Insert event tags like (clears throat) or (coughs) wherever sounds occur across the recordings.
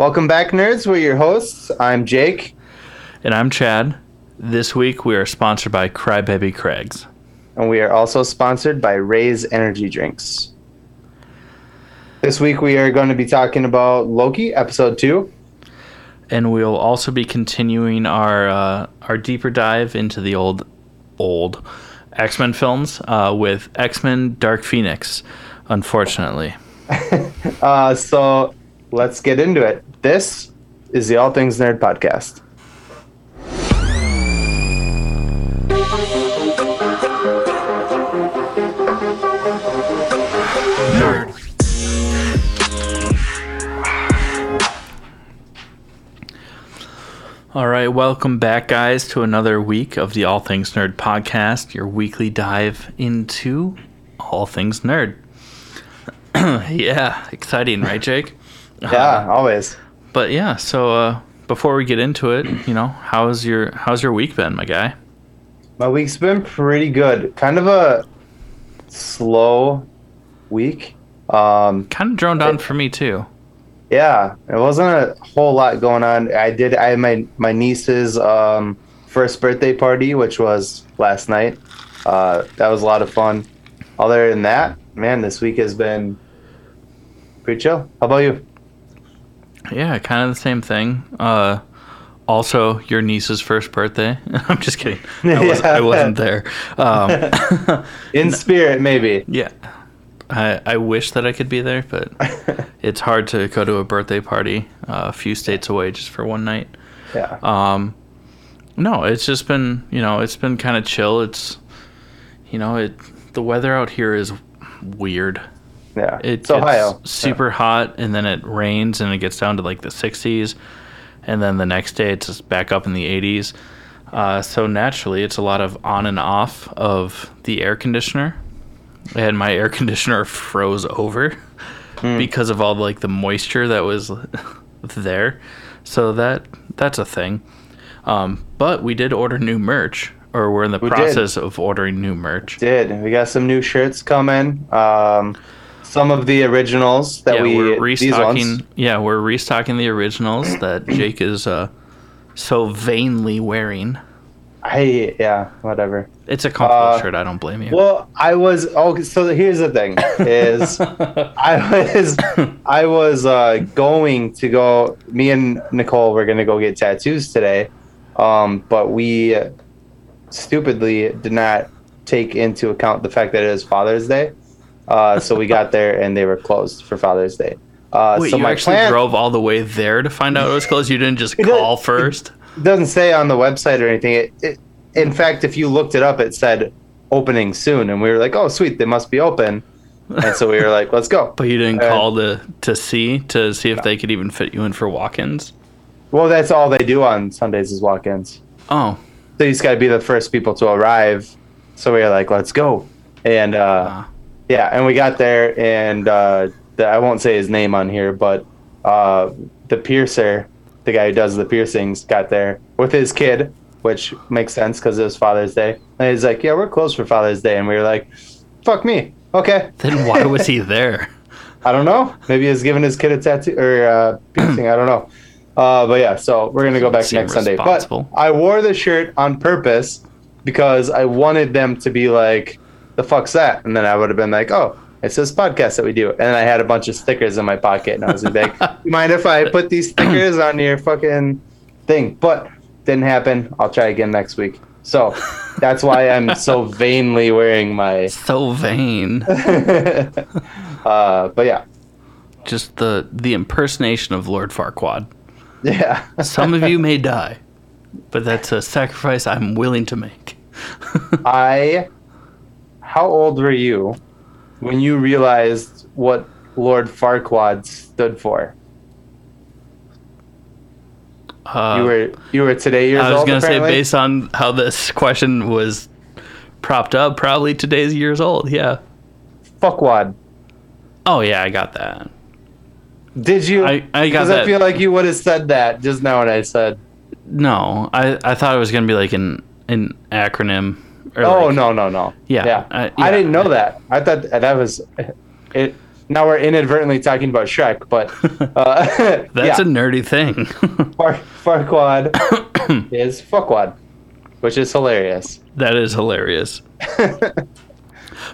Welcome back, nerds. We're your hosts. I'm Jake. And I'm Chad. This week we are sponsored by Crybaby Craig's. And we are also sponsored by Raze Energy Drinks. This week we are going to be talking about Loki, episode two. And we'll also be continuing our uh, our deeper dive into the old old X Men films uh, with X Men Dark Phoenix, unfortunately. (laughs) uh, so let's get into it. This is the All Things Nerd podcast. Nerd. All right, welcome back, guys, to another week of the All Things Nerd podcast, your weekly dive into all things nerd. (clears throat) yeah, exciting, right, Jake? yeah, uh, always. But yeah, so uh, before we get into it, you know, how's your how's your week been, my guy? My week's been pretty good. Kind of a slow week. Um, kind of droned on it, for me too. Yeah, it wasn't a whole lot going on. I did. I had my my niece's um, first birthday party, which was last night. Uh, that was a lot of fun. Other than that, man, this week has been pretty chill. How about you? Yeah, kind of the same thing. Uh, also, your niece's first birthday. (laughs) I'm just kidding. I, (laughs) was, yeah. I wasn't there. Um, (laughs) In spirit, maybe. Yeah. I, I wish that I could be there, but it's hard to go to a birthday party uh, a few states away just for one night. Yeah. Um, no, it's just been you know it's been kind of chill. It's you know it the weather out here is weird. Yeah, it, it's Ohio. super yeah. hot, and then it rains, and it gets down to like the 60s, and then the next day it's just back up in the 80s. Uh, so naturally, it's a lot of on and off of the air conditioner, and my air (laughs) conditioner froze over mm. because of all like the moisture that was (laughs) there. So that that's a thing. Um, but we did order new merch, or we're in the we process did. of ordering new merch. Did we got some new shirts coming? Um, some of the originals that yeah, we we're restocking. Yeah, we're restocking the originals (clears throat) that Jake is uh, so vainly wearing. I yeah, whatever. It's a comfortable uh, shirt. I don't blame you. Well, I was oh, so here's the thing: is (laughs) I was I was uh, going to go. Me and Nicole were gonna go get tattoos today, um, but we stupidly did not take into account the fact that it is Father's Day. Uh, so we got there and they were closed for Father's Day. Uh, Wait, so you actually plan, drove all the way there to find out it was closed? You didn't just (laughs) call first? It doesn't say on the website or anything. It, it, in fact, if you looked it up, it said opening soon, and we were like, "Oh, sweet, they must be open." And so we were like, "Let's go." (laughs) but you didn't and, call to to see to see if no. they could even fit you in for walk-ins. Well, that's all they do on Sundays is walk-ins. Oh, so you just got to be the first people to arrive. So we were like, "Let's go," and. uh uh yeah, and we got there, and uh, the, I won't say his name on here, but uh, the piercer, the guy who does the piercings, got there with his kid, which makes sense because it was Father's Day. And he's like, "Yeah, we're closed for Father's Day," and we were like, "Fuck me, okay." (laughs) Then why was he there? (laughs) I don't know. Maybe he's giving his kid a tattoo or uh, (clears throat) piercing. I don't know. Uh, but yeah, so we're gonna go back next Sunday. But I wore the shirt on purpose because I wanted them to be like, the fuck's that? And then I would have been like, oh, it's this podcast that we do. And I had a bunch of stickers in my pocket, and I was like, (laughs) you mind if I put these stickers on your fucking thing? But didn't happen. I'll try again next week. So that's why I'm so (laughs) vainly wearing my so vain. (laughs) uh, but yeah, just the the impersonation of Lord Farquaad. Yeah. Some of you may die, but that's a sacrifice I'm willing to make. I how old were you when you realized what Lord Farquaad stood for? Uh, you were you were today years old. I was going to say based on how this question was propped up, probably today's years old. Yeah. Fuckwad. Oh yeah, I got that. Did you? I, I got that. I feel like you would have said that just now when I said. No, I, I thought it was going to be like an an acronym oh like, no no no. Yeah, yeah. Uh, yeah. I didn't know that. I thought that was it. now we're inadvertently talking about Shrek, but (laughs) uh, (laughs) that's yeah. a nerdy thing. (laughs) Far, Farquaad (coughs) is fuckwad, which is hilarious. That is hilarious.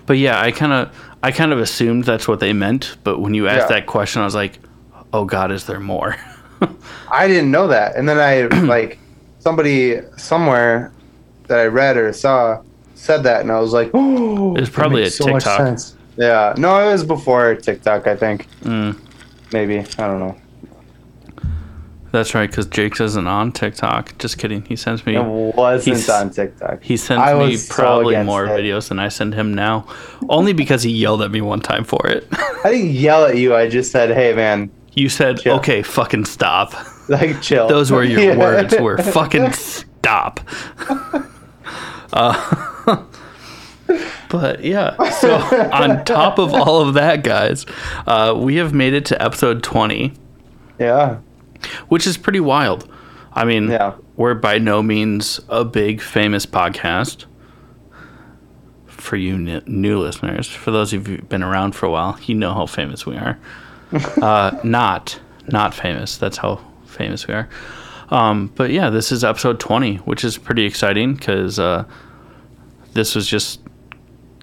but yeah, I kind of I kind of assumed that's what they meant, but when you asked yeah. that question, I was like, "Oh God, is there more?" I didn't know that, and then I like somebody somewhere that I read or saw said that, and I was like, (gasps) "Oh, it's probably a so TikTok." Yeah, no, it was before TikTok, I think. Mm. Maybe I don't know. That's right, because Jake isn't on TikTok. Just kidding. He sends me. It wasn't on TikTok. He sends I me probably so more it. videos than I send him now, only because he yelled at me one time for it. (laughs) I didn't yell at you. I just said, "Hey, man." You said, chill. "Okay, fucking stop." (laughs) Like chill. Those were your yeah. (laughs) words. Were fucking stop. Uh, (laughs) but yeah, so (laughs) on top of all of that, guys, uh, we have made it to episode 20. Yeah. Which is pretty wild. I mean, yeah. we're by no means a big famous podcast. For you n- new listeners, for those of you who've been around for a while, you know how famous we are. (laughs) uh, not, not famous. That's how famous we are. Um, but yeah, this is episode 20, which is pretty exciting because uh, this was just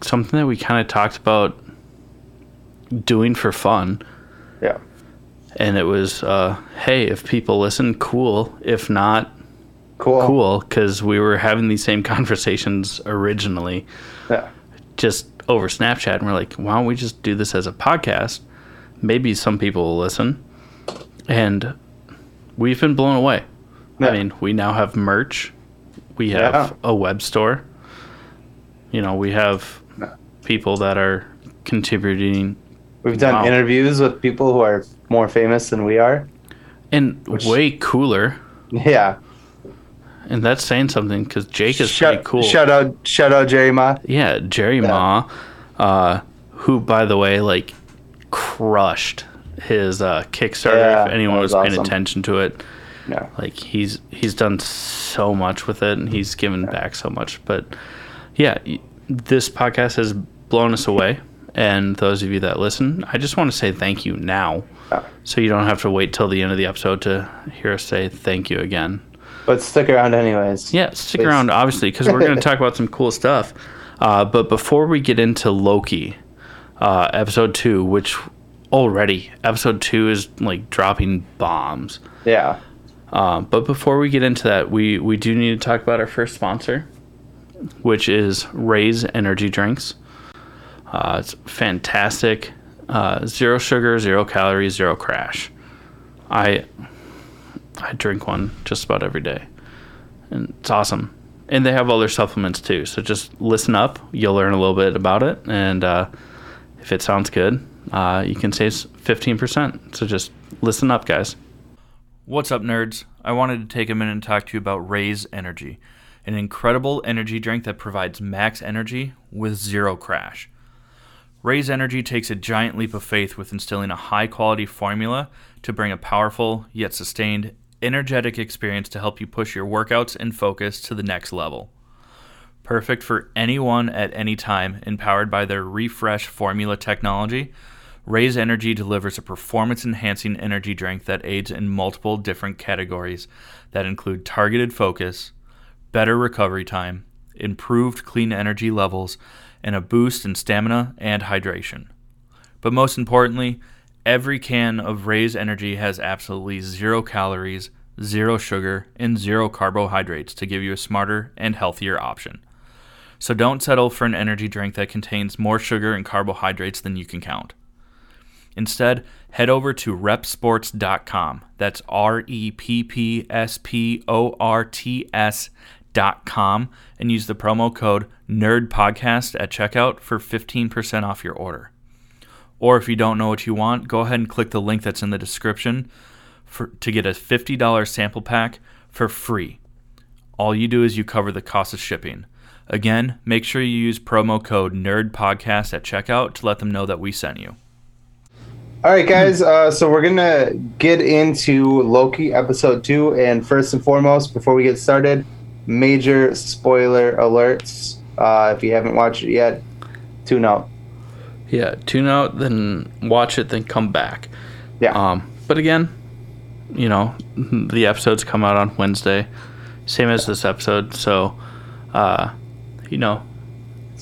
something that we kind of talked about doing for fun. Yeah. And it was, uh, hey, if people listen, cool. If not, cool. Cool, because we were having these same (laughs) conversations originally. Yeah. Just over Snapchat, and we're like, why don't we just do this as a podcast? Maybe some people will listen. And we've been blown away. Yeah. I mean, we now have merch. We have yeah. a web store. You know, we have people that are contributing. We've done wow. interviews with people who are more famous than we are, and which, way cooler. Yeah, and that's saying something because Jake is shout, pretty cool. Shout out, shout out, Jerry Ma. Yeah, Jerry yeah. Ma, uh, who by the way, like crushed his uh, Kickstarter. Yeah, if anyone was, was paying awesome. attention to it, yeah, like he's he's done so much with it, and he's given yeah. back so much. But yeah, this podcast has blown us away. And those of you that listen, I just want to say thank you now. So you don't have to wait till the end of the episode to hear us say thank you again. But stick around, anyways. Yeah, stick Please. around, obviously, because we're going (laughs) to talk about some cool stuff. Uh, but before we get into Loki, uh, episode two, which already episode two is like dropping bombs. Yeah. Um, but before we get into that, we we do need to talk about our first sponsor, which is Raze Energy Drinks. Uh, it's fantastic. Uh, zero sugar, zero calories, zero crash. I I drink one just about every day, and it's awesome. And they have other supplements too. So just listen up. You'll learn a little bit about it, and uh, if it sounds good, uh, you can save fifteen percent. So just listen up, guys. What's up, nerds? I wanted to take a minute and talk to you about Raze Energy, an incredible energy drink that provides max energy with zero crash. Raze Energy takes a giant leap of faith with instilling a high quality formula to bring a powerful, yet sustained, energetic experience to help you push your workouts and focus to the next level. Perfect for anyone at any time, empowered by their refresh formula technology, Raze Energy delivers a performance enhancing energy drink that aids in multiple different categories that include targeted focus, better recovery time, improved clean energy levels, and a boost in stamina and hydration. But most importantly, every can of Raze Energy has absolutely zero calories, zero sugar, and zero carbohydrates to give you a smarter and healthier option. So don't settle for an energy drink that contains more sugar and carbohydrates than you can count. Instead, head over to reppsports.com. That's R E P P S P O R T S com and use the promo code NERDPODCAST at checkout for 15% off your order. Or if you don't know what you want, go ahead and click the link that's in the description for, to get a $50 sample pack for free. All you do is you cover the cost of shipping. Again, make sure you use promo code NERDPODCAST at checkout to let them know that we sent you. All right, guys. Uh, so we're gonna get into Loki episode two, and first and foremost, before we get started, major spoiler alerts. Uh, if you haven't watched it yet, tune out. Yeah, tune out, then watch it, then come back. Yeah. Um, but again, you know, the episodes come out on Wednesday, same as this episode. So, uh, you know,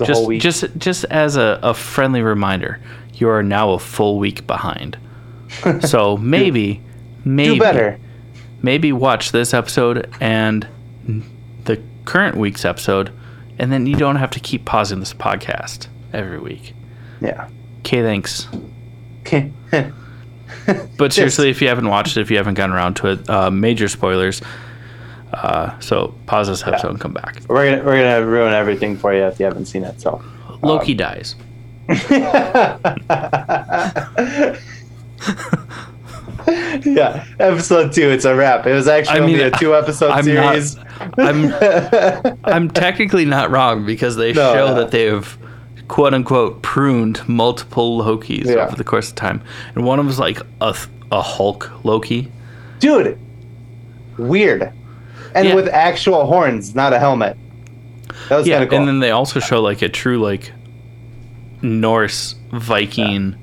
just just just as a, a friendly reminder, you are now a full week behind. (laughs) so maybe, maybe do better. Maybe watch this episode and current week's episode, and then you don't have to keep pausing this podcast every week. Yeah. Okay, thanks. Okay. (laughs) but seriously, if you haven't watched it, if you haven't gotten around to it, uh, major spoilers. Uh, so pause this episode yeah. and come back. We're gonna we're gonna ruin everything for you if you haven't seen it. So Loki um. dies. (laughs) (laughs) (laughs) yeah, episode two. It's a wrap. It was actually I mean, only a two episode I'm series. Not, I'm (laughs) I'm technically not wrong because they no, show no. that they've quote unquote pruned multiple Lokis yeah. over the course of time, and one of them is like a a Hulk Loki. Dude, weird, and yeah. with actual horns, not a helmet. That was yeah, kind of cool. And then they also show like a true like Norse Viking yeah.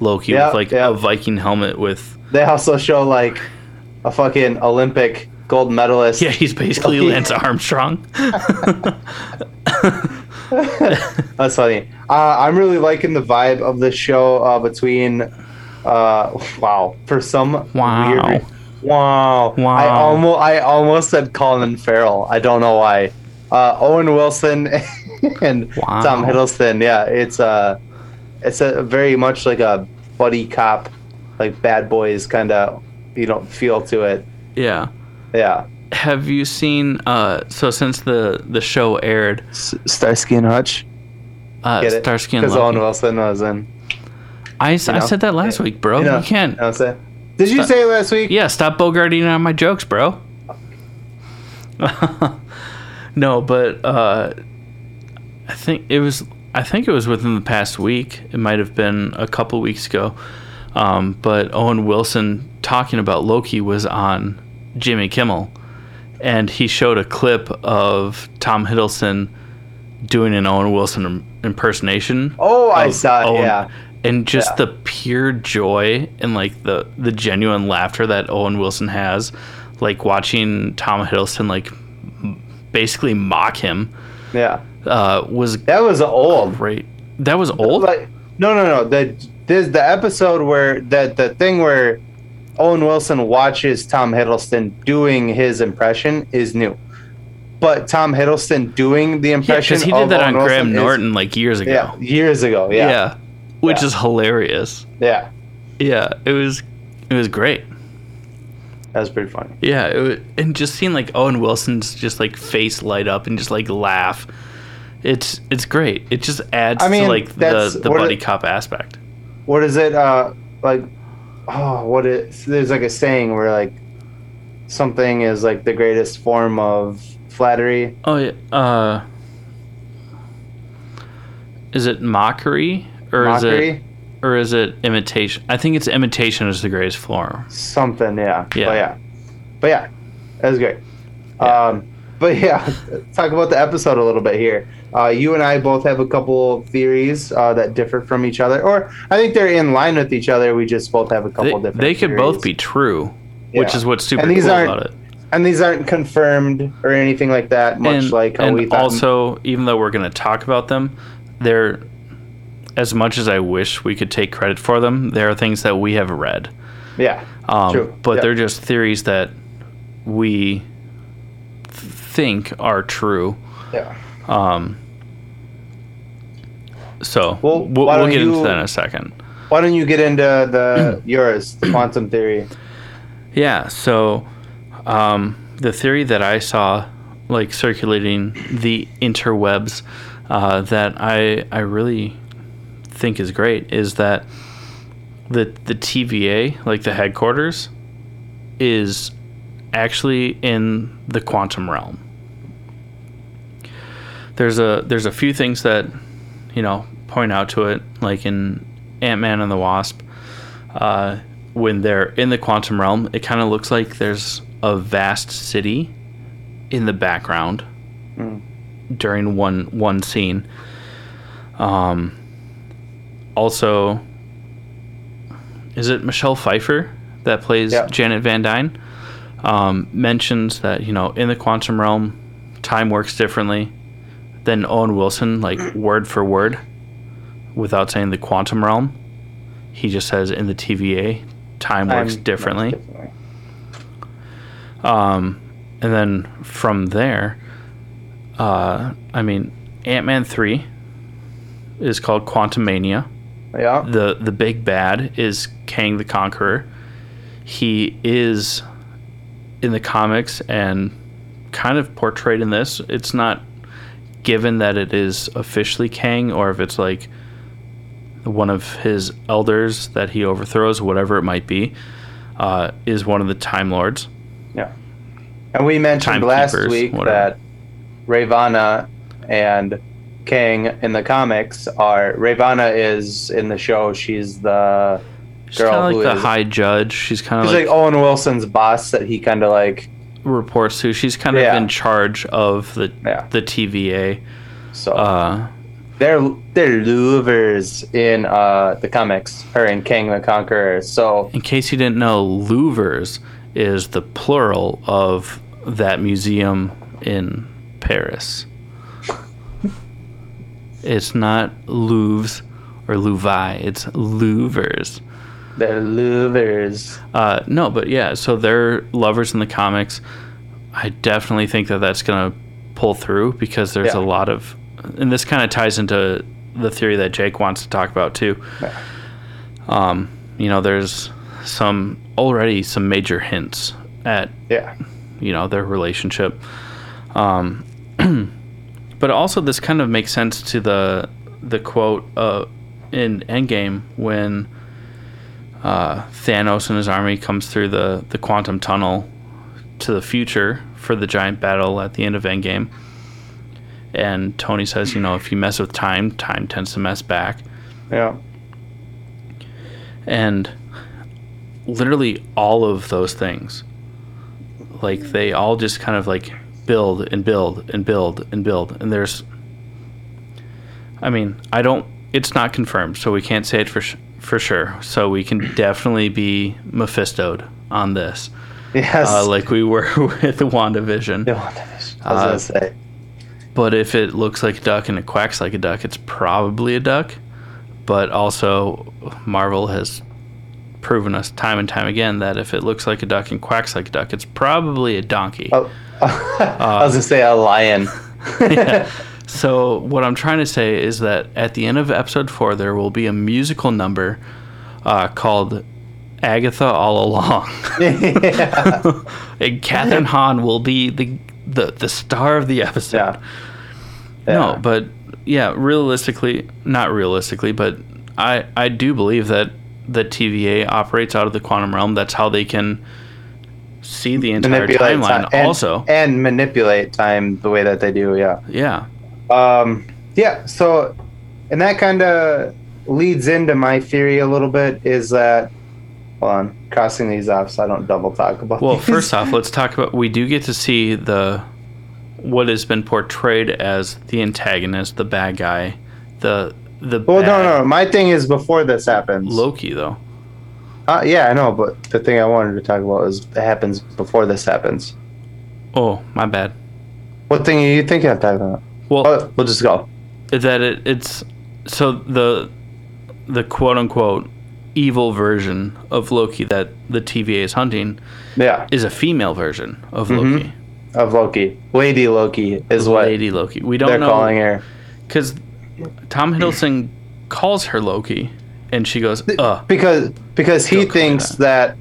Loki with like a Viking helmet with. They also show like a fucking Olympic gold medalist. Yeah, he's basically Lance Armstrong. (laughs) That's funny. Uh, I'm really liking the vibe of the show uh, between. Uh, wow, for some wow. weird. Wow. Wow. I almost I almost said Colin Farrell. I don't know why. Uh, Owen Wilson (laughs) and wow. Tom Hiddleston. Yeah, it's a it's a very much like a buddy cop, like bad boys kind of you know feel to it. Yeah. Yeah. Have you seen? Uh, so since the the show aired, S- Starsky and Hutch. Uh, Starsky and Hutch. Because Owen Wilson was in. I, I said that last week, bro. You, know, you can't. You know Did you say last week? Yeah, stop bogarting on my jokes, bro. (laughs) no, but uh, I think it was. I think it was within the past week. It might have been a couple weeks ago. Um, but Owen Wilson talking about Loki was on Jimmy Kimmel, and he showed a clip of Tom Hiddleston doing an Owen Wilson impersonation. Oh, I saw it. Yeah. And just yeah. the pure joy and like the the genuine laughter that Owen Wilson has, like watching Tom Hiddleston like basically mock him. Yeah uh, was that was old. Great. That was old. Like, no, no, no. The this the episode where that the thing where Owen Wilson watches Tom Hiddleston doing his impression is new. But Tom Hiddleston doing the impression because he did that Owen on Wilson Graham Norton is, like years ago. Yeah, years ago. Yeah, yeah, which yeah. is hilarious. Yeah, yeah, it was it was great. That was pretty funny. Yeah, was, and just seeing like Owen Wilson's just like face light up and just like laugh it's it's great. It just adds I mean, to like the the buddy it, cop aspect. What is it? Uh, like, oh, what is? There's like a saying where like something is like the greatest form of flattery. Oh yeah. Uh, is it mockery or mockery? is it or is it imitation? I think it's imitation is the greatest form. Something, yeah. Yeah. But yeah. But yeah, that was great. Yeah. Um, but yeah, (laughs) talk about the episode a little bit here. Uh, you and I both have a couple theories uh, that differ from each other, or I think they're in line with each other. We just both have a couple they, different. They could theories. both be true, yeah. which is what's super and these cool aren't, about it. And these aren't confirmed or anything like that. Much and, like how and we thought. Also, even though we're going to talk about them, they're as much as I wish we could take credit for them. There are things that we have read. Yeah, um, true. But yep. they're just theories that we think are true. Yeah. Um, so well, we'll, we'll get you, into that in a second. Why don't you get into the (clears throat) yours, the quantum theory? Yeah. So um, the theory that I saw, like circulating the interwebs, uh, that I I really think is great is that the the TVA, like the headquarters, is actually in the quantum realm. There's a there's a few things that you know point out to it, like in Ant Man and the Wasp, uh, when they're in the quantum realm, it kind of looks like there's a vast city in the background mm. during one one scene. Um, also, is it Michelle Pfeiffer that plays yeah. Janet Van Dyne? Um, mentions that you know in the quantum realm, time works differently than Owen Wilson, like word for word, without saying the quantum realm. He just says in the TVA, time works differently. differently. Um, and then from there, uh, I mean, Ant Man three is called Quantumania. Yeah. The the big bad is Kang the Conqueror. He is in the comics and kind of portrayed in this. It's not given that it is officially Kang or if it's like one of his elders that he overthrows, whatever it might be, uh, is one of the Time Lords. Yeah. And we mentioned last week whatever. that Ravonna and Kang in the comics are Ravonna is in the show. She's the she's girl like the is, high judge. She's kind of like, like, Owen Wilson's boss that he kind of like reports to. She's kind of yeah. in charge of the yeah. the TVA. So uh, they're they're louvers in uh, the comics, or in Kang the Conqueror. So in case you didn't know, louvers is the plural of that museum in Paris. it's not Louvres or Louvre. It's Louvers. They're Louvers. Uh, no, but yeah, so they're lovers in the comics. I definitely think that that's going to pull through because there's yeah. a lot of, and this kind of ties into the theory that Jake wants to talk about too. Yeah. Um, you know, there's some already some major hints at yeah, you know, their relationship. Um, (clears throat) but also this kind of makes sense to the the quote uh, in Endgame when uh, Thanos and his army comes through the the quantum tunnel to the future for the giant battle at the end of Endgame. And Tony says, you know, if you mess with time, time tends to mess back. Yeah. And literally all of those things, like they all just kind of like build and build and build and build. And there's, I mean, I don't, it's not confirmed, so we can't say it for, for sure. So we can (clears throat) definitely be Mephistoed on this. Yes. Uh, like we were (laughs) with the WandaVision. The WandaVision. I was uh, gonna say. But if it looks like a duck and it quacks like a duck, it's probably a duck. But also, Marvel has proven us time and time again that if it looks like a duck and quacks like a duck, it's probably a donkey. Oh, (laughs) I was gonna say a lion. (laughs) yeah. So what I'm trying to say is that at the end of episode four, there will be a musical number uh, called Agatha all along. (laughs) and Kathryn Hahn will be the, the the star of the episode. Yeah. yeah. No, but yeah, realistically, not realistically, but I I do believe that the TVA operates out of the quantum realm. That's how they can see the entire manipulate timeline. Time. And, also, and manipulate time the way that they do. Yeah. Yeah. Um. Yeah. So, and that kind of leads into my theory a little bit. Is that Hold on, crossing these off so I don't double talk about. Well, these. first off, let's talk about. We do get to see the what has been portrayed as the antagonist, the bad guy, the the. Well, no, no. My thing is before this happens. Loki, though. Uh, yeah, I know, but the thing I wanted to talk about is it happens before this happens. Oh, my bad. What thing are you thinking of talking about? Well, oh, we'll just go. Is that it, it's so the the quote unquote evil version of Loki that the TVA is hunting yeah. is a female version of mm-hmm. Loki. Of Loki. Lady Loki is what Lady Loki. We don't they're know calling her. Cuz Tom (clears throat) Hiddleston calls her Loki and she goes, "Uh." Because because he thinks that.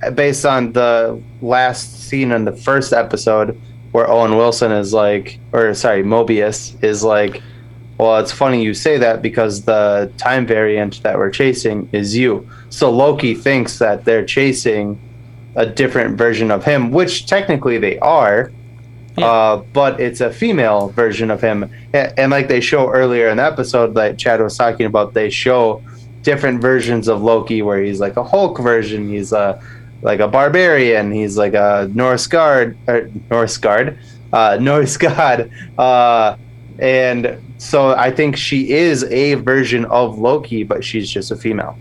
that based on the last scene in the first episode where Owen Wilson is like or sorry, Mobius is like well, it's funny you say that because the time variant that we're chasing is you. So Loki thinks that they're chasing a different version of him, which technically they are. Yeah. Uh, but it's a female version of him. And, and, like they show earlier in the episode that Chad was talking about, they show different versions of Loki where he's like a Hulk version, he's a like a barbarian, he's like a Norse guard, or Norse guard, uh, (laughs) Norse god. Uh, And so I think she is a version of Loki, but she's just a female.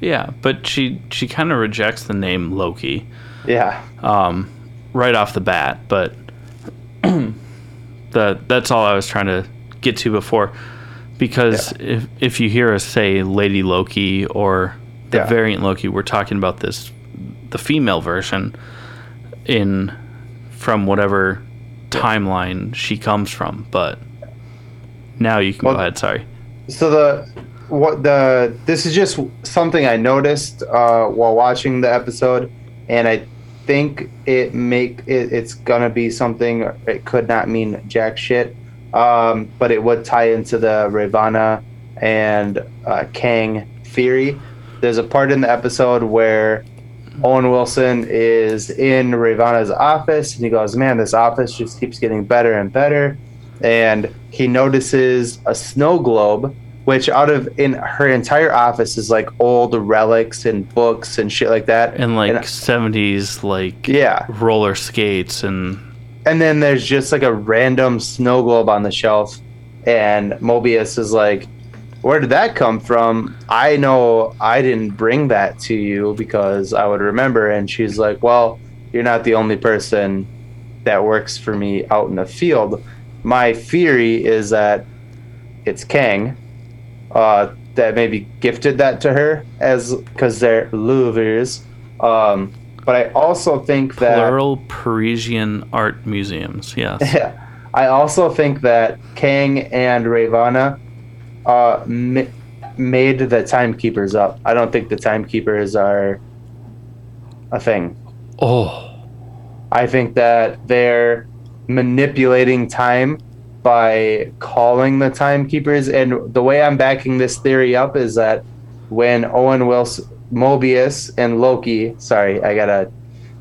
Yeah, but she she kind of rejects the name Loki. Yeah. Um, right off the bat, but (clears throat) the that's all I was trying to get to before, because yeah. if if you hear us say Lady Loki or the yeah. variant Loki, we're talking about this the female version in from whatever timeline she comes from. But now you can well, go ahead. Sorry. So the what the this is just something I noticed uh, while watching the episode, and I think it make it, it's gonna be something. It could not mean jack shit, um, but it would tie into the Ravonna and uh, Kang theory. There's a part in the episode where Owen Wilson is in Ravonna's office, and he goes, "Man, this office just keeps getting better and better." And he notices a snow globe which out of in her entire office is like old relics and books and shit like that and like 70s like yeah roller skates and and then there's just like a random snow globe on the shelf and mobius is like where did that come from i know i didn't bring that to you because i would remember and she's like well you're not the only person that works for me out in the field my theory is that it's kang uh, that maybe gifted that to her as because they're Louvres. Um, but I also think that plural Parisian art museums. Yes. Yeah. (laughs) I also think that Kang and Ravonna uh, made the timekeepers up. I don't think the timekeepers are a thing. Oh. I think that they're manipulating time by calling the timekeepers. And the way I'm backing this theory up is that when Owen Wilson, Mobius, and Loki, sorry, I gotta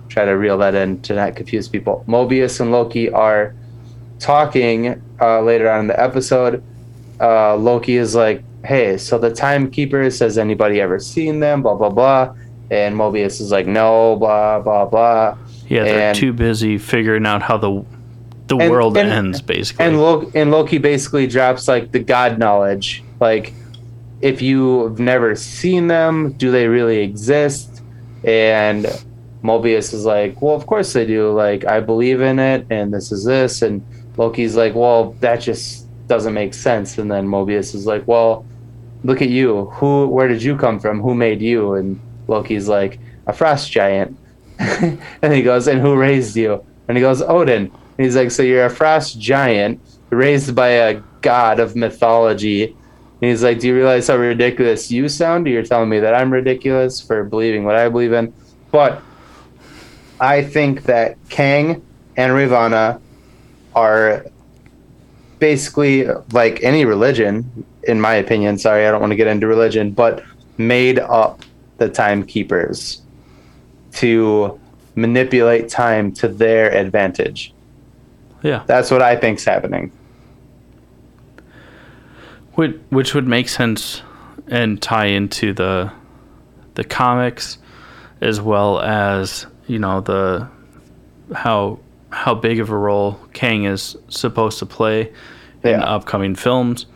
try to reel that in to not confuse people. Mobius and Loki are talking uh, later on in the episode. Uh, Loki is like, "Hey, so the timekeepers has anybody ever seen them?" Blah blah blah. And Mobius is like, "No, blah blah blah." Yeah, they're and, too busy figuring out how the the and, world and, ends basically. And Loki, and Loki basically drops like the god knowledge. Like, if you've never seen them, do they really exist? And Mobius is like, well, of course they do. Like, I believe in it, and this is this. And Loki's like, well, that just doesn't make sense. And then Mobius is like, well, look at you. Who? Where did you come from? Who made you? And Loki's like, a frost giant. (laughs) and he goes, and who raised you? And he goes, Odin. And he's like, so you're a frost giant raised by a god of mythology. And he's like, do you realize how ridiculous you sound? You're telling me that I'm ridiculous for believing what I believe in. But I think that Kang and Ravonna are basically like any religion, in my opinion. Sorry, I don't want to get into religion, but made up the timekeepers to manipulate time to their advantage. Yeah. That's what I think's happening. Which, which would make sense and tie into the the comics as well as, you know, the how how big of a role Kang is supposed to play yeah. in upcoming films.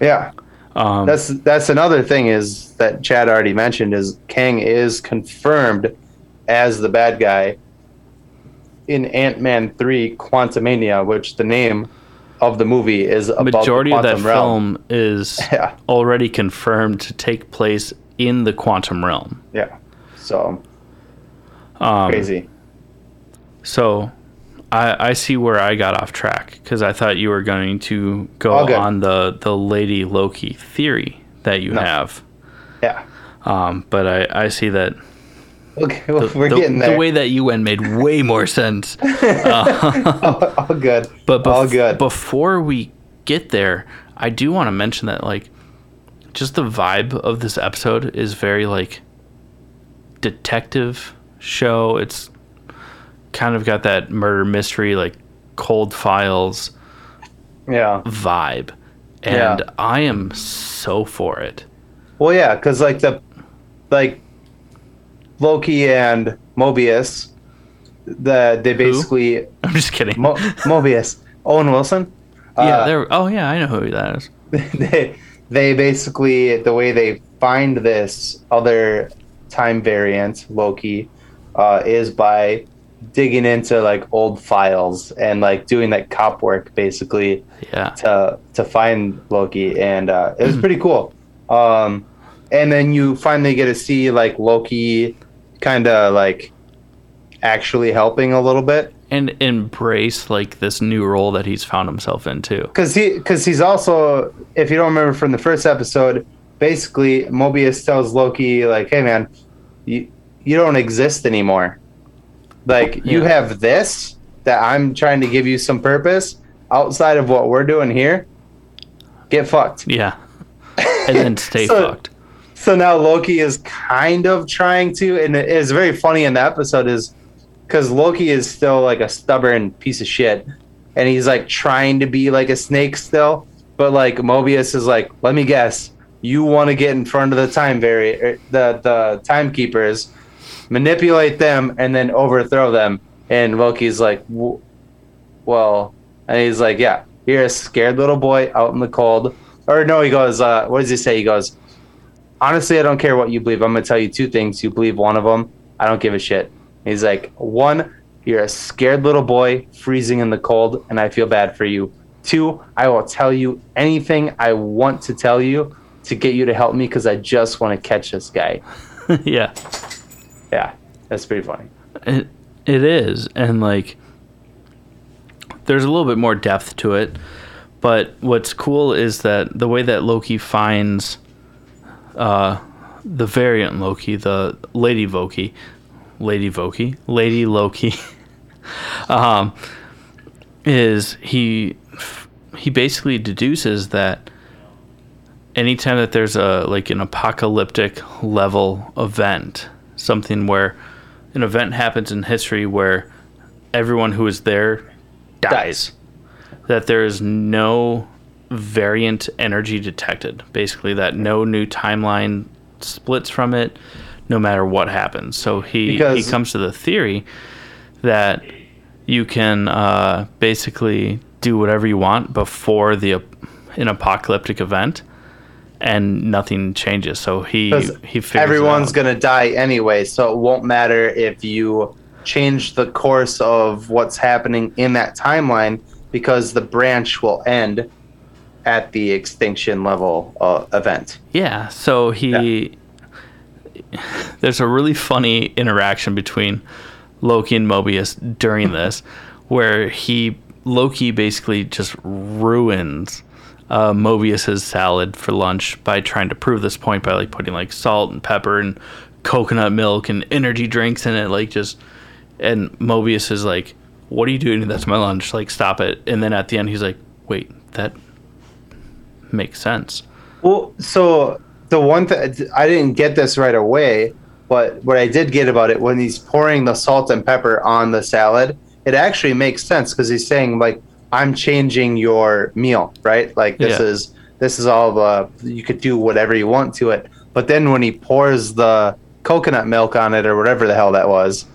Yeah. Um, that's that's another thing is that Chad already mentioned is Kang is confirmed as the bad guy in Ant Man three Quantumania, which the name of the movie is about majority of that realm. film is (laughs) yeah. already confirmed to take place in the quantum realm. Yeah. So um, crazy. So I, I see where I got off track because I thought you were going to go on the, the Lady Loki theory that you no. have. Yeah. Um, but I, I see that Okay, (laughs) well, the, we're the, getting there. The way that you went made way more sense. Uh, (laughs) all, all, good. (laughs) But bef- all good. Before we get there, I do want to mention that like just the vibe of this episode is very like detective show. It's kind of got that murder mystery like cold files yeah vibe. And yeah. I am so for it. Well, yeah, cuz like the like Loki and Mobius. The they basically. Who? (laughs) I'm just kidding. Mo- Mobius, Owen Wilson. yeah, they're. Oh yeah, I know who that is. (laughs) they they basically the way they find this other time variant Loki uh, is by digging into like old files and like doing that cop work basically yeah. to to find Loki and uh, it was pretty cool. Um and then you finally get to see like Loki kind of like actually helping a little bit. And embrace like this new role that he's found himself into because he because he's also if you don't remember from the first episode basically mobius tells loki like hey man you you don't exist anymore like yeah. you have this that i'm trying to give you some purpose outside of what we're doing here. Get fucked. Yeah. (laughs) And then stay so, fucked. so now loki is kind of trying to and it is very funny in the episode is because Loki is still like a stubborn piece of shit, and he's like trying to be like a snake still. But like Mobius is like, let me guess, you want to get in front of the time vari- er, the the timekeepers, manipulate them, and then overthrow them. And Loki's like, well, and he's like, yeah, you're a scared little boy out in the cold. Or no, he goes, uh, what does he say? He goes, honestly, I don't care what you believe. I'm gonna tell you two things. You believe one of them. I don't give a shit. He's like, one, you're a scared little boy freezing in the cold, and I feel bad for you. Two, I will tell you anything I want to tell you to get you to help me because I just want to catch this guy. (laughs) yeah. Yeah. That's pretty funny. It, it is. And like, there's a little bit more depth to it. But what's cool is that the way that Loki finds uh, the variant Loki, the Lady Loki, Lady Voki, Lady Loki, (laughs) um, is he he basically deduces that anytime that there's a like an apocalyptic level event, something where an event happens in history where everyone who is there dies, dies. that there is no variant energy detected. Basically, that no new timeline splits from it no matter what happens. So he because he comes to the theory that you can uh, basically do whatever you want before the an apocalyptic event, and nothing changes. So he he everyone's gonna die anyway, so it won't matter if you change the course of what's happening in that timeline because the branch will end at the extinction level uh, event. Yeah. So he. Yeah (laughs) there's a really funny interaction between Loki and Mobius during this, where he Loki basically just ruins uh, Mobius's salad for lunch by trying to prove this point by like putting like salt and pepper and coconut milk and energy drinks in it, like just. And Mobius is like, "What are you doing? That's my lunch. Like, stop it!" And then at the end, he's like, "Wait, that makes sense." Well, so the one thing I didn't get this right away, but what I did get about it when he's pouring the salt and pepper on the salad, it actually makes sense because he's saying like I'm changing your meal, right? Like this yeah. is this is all the you could do whatever you want to it. But then when he pours the coconut milk on it or whatever the hell that was,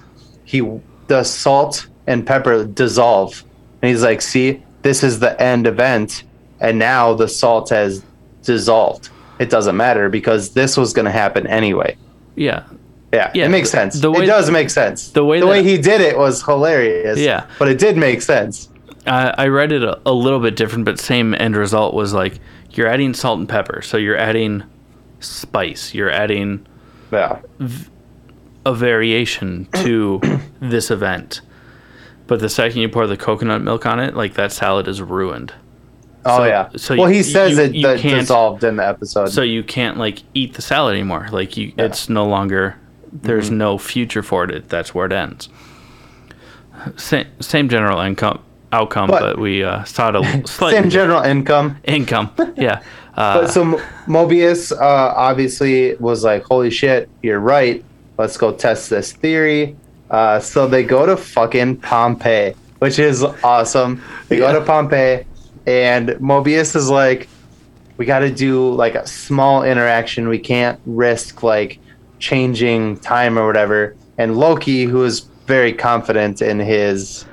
he the salt and pepper dissolve, and he's like, "See, this is the end event, and now the salt has dissolved." it doesn't matter because this was going to happen anyway. Yeah. Yeah, yeah, it makes sense. The way it does make sense. The way the way he did it was hilarious. Yeah, but it did make sense. I, I read it a, a, little bit different, but same end result was like you're adding salt and pepper, so you're adding spice, you're adding yeah. v- a variation to (coughs) this event. But the second you pour the coconut milk on it, like that salad is ruined. Oh so, yeah. So well, you, he says you, it you dissolved in the episode. So you can't like eat the salad anymore. Like you, yeah. it's no longer. There's mm-hmm. no future for it. That's where it ends. Same, same general income outcome, but, but we uh, saw it a (laughs) slightly same general income. Income, (laughs) yeah. Uh, but so Mobius uh, obviously was like, "Holy shit, you're right. Let's go test this theory." Uh, so they go to fucking Pompeii, which is awesome. They yeah. go to Pompeii and Mobius is like, we got to do like a small interaction. We can't risk like changing time or whatever. And Loki, who is very confident in his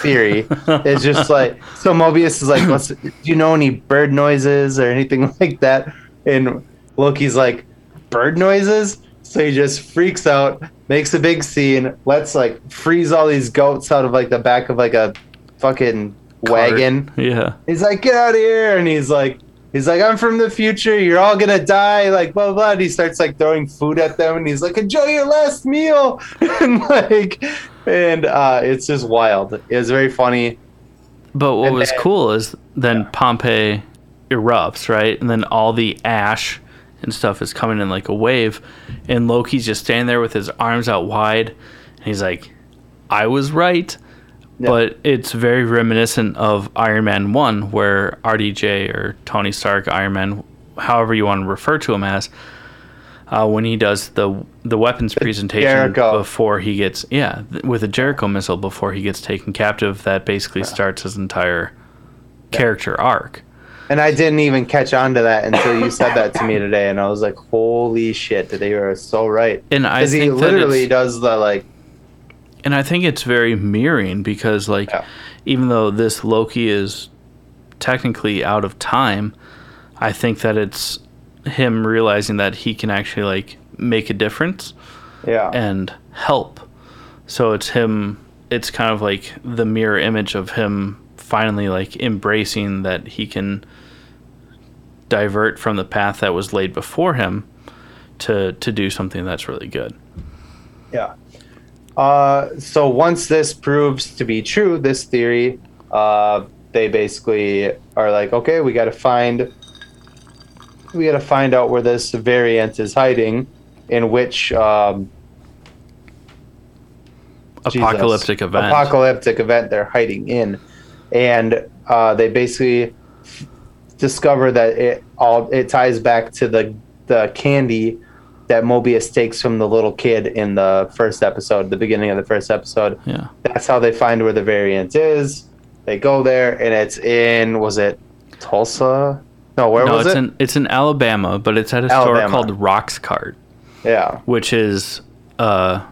theory. It's just (laughs) like so Mobius is like, "What's? Do you know any bird noises or anything (laughs) like that?" And Loki's like, "Bird noises." So he just freaks out, makes a big scene, lets like freeze all these goats out of like the back of like a fucking wagon. Yeah. He's like, get out of here. And he's like, he's like, I'm from the future. You're all gonna die. Like blah blah. And he starts like throwing food at them, and he's like, enjoy your last meal. (laughs) and like, and uh, it's just wild. It's very funny. But what and was then, cool is then yeah. Pompeii erupts, right? And then all the ash and stuff is coming in like a wave, and Loki's just standing there with his arms out wide, and he's like, "I was right." Yep. But it's very reminiscent of Iron Man 1, where RDJ or Tony Stark, Iron Man, however you want to refer to him as, uh, when he does the the weapons presentation Jericho. before he gets yeah with a Jericho missile before he gets taken captive that basically yeah. starts his entire character arc. And I didn't even catch on to that until you said that to me today, and I was like, "Holy shit!" Did They were so right. And I he literally does the like. And I think it's very mirroring because, like, yeah. even though this Loki is technically out of time, I think that it's him realizing that he can actually like make a difference. Yeah. And help. So it's him. It's kind of like the mirror image of him finally like embracing that he can divert from the path that was laid before him to to do something that's really good. Yeah. Uh, so once this proves to be true, this theory, uh, they basically are like, okay, we got to find, we got to find out where this variant is hiding, in which um, apocalyptic Jesus, event, apocalyptic event they're hiding in, and uh, they basically discover that it all it ties back to the the candy that Mobius takes from the little kid in the first episode, the beginning of the first episode. Yeah. That's how they find where the variant is. They go there and it's in was it Tulsa? No, where no, was it's it? In, it's in Alabama, but it's at a Alabama. store called Roxxcart. Yeah. Which is uh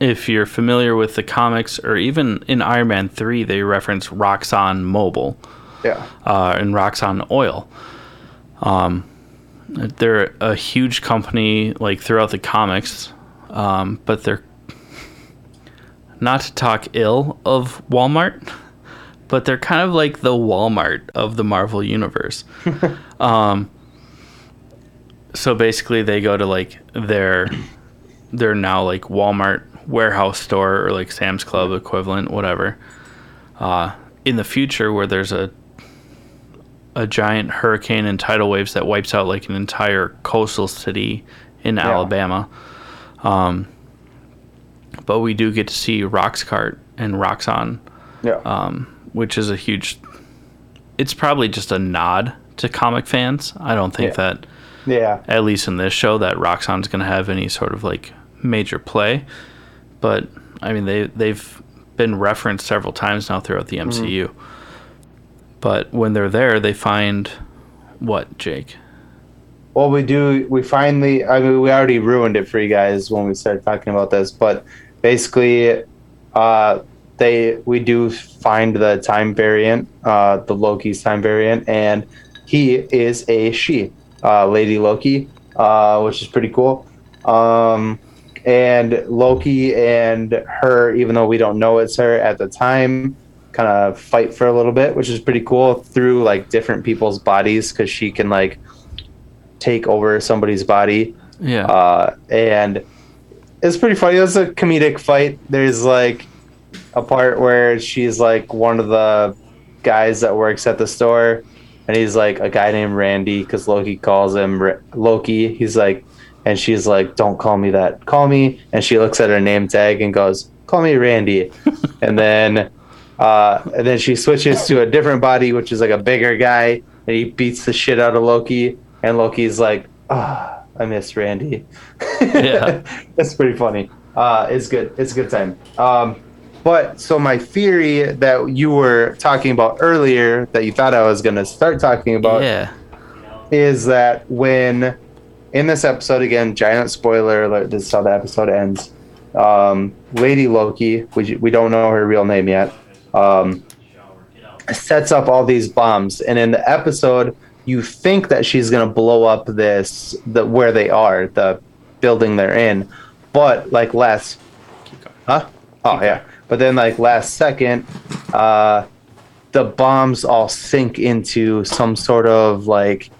if you're familiar with the comics or even in Iron Man 3 they reference Roxxon Mobile. yeah. Uh, and Roxxon Oil. Um, they're a huge company like throughout the comics, um, but they're not to talk ill of Walmart, but they're kind of like the Walmart of the Marvel universe. (laughs) um, so basically, they go to like their they're now like Walmart warehouse store or like Sam's Club equivalent, whatever. Uh, in the future, where there's a a giant hurricane and tidal waves that wipes out like an entire coastal city in yeah. Alabama. Um, but we do get to see Roxxcart and Roxxon, yeah. um, which is a huge. It's probably just a nod to comic fans. I don't think yeah. that, yeah, at least in this show, that Roxxon's going to have any sort of like major play. But I mean, they they've been referenced several times now throughout the MCU. Mm-hmm. But when they're there, they find what, Jake? Well, we do. We finally. I mean, we already ruined it for you guys when we started talking about this. But basically, uh, they we do find the time variant, uh, the Loki's time variant, and he is a she, uh, Lady Loki, uh, which is pretty cool. Um, and Loki and her, even though we don't know it's her at the time, kind of fight for a little bit, which is pretty cool through like different people's bodies because she can like take over somebody's body. Yeah. Uh, and it's pretty funny. It's a comedic fight. There's like a part where she's like one of the guys that works at the store, and he's like a guy named Randy because Loki calls him R- Loki. He's like, and she's like, "Don't call me that. Call me." And she looks at her name tag and goes, "Call me Randy." (laughs) and then uh, and then she switches to a different body, which is like a bigger guy, and he beats the shit out of Loki. And Loki's like, "Ah, oh, I miss Randy." Yeah, (laughs) that's pretty funny. Uh, it's good. It's a good time. Um, but so my theory that you were talking about earlier, that you thought I was going to start talking about, yeah. is that when in this episode again, giant spoiler alert. This is how the episode ends. Um, Lady Loki, we we don't know her real name yet um, sets up all these bombs, and in the episode, you think that she's gonna blow up this the where they are, the building they're in, but like last, huh? Oh yeah, but then like last second, uh, the bombs all sink into some sort of like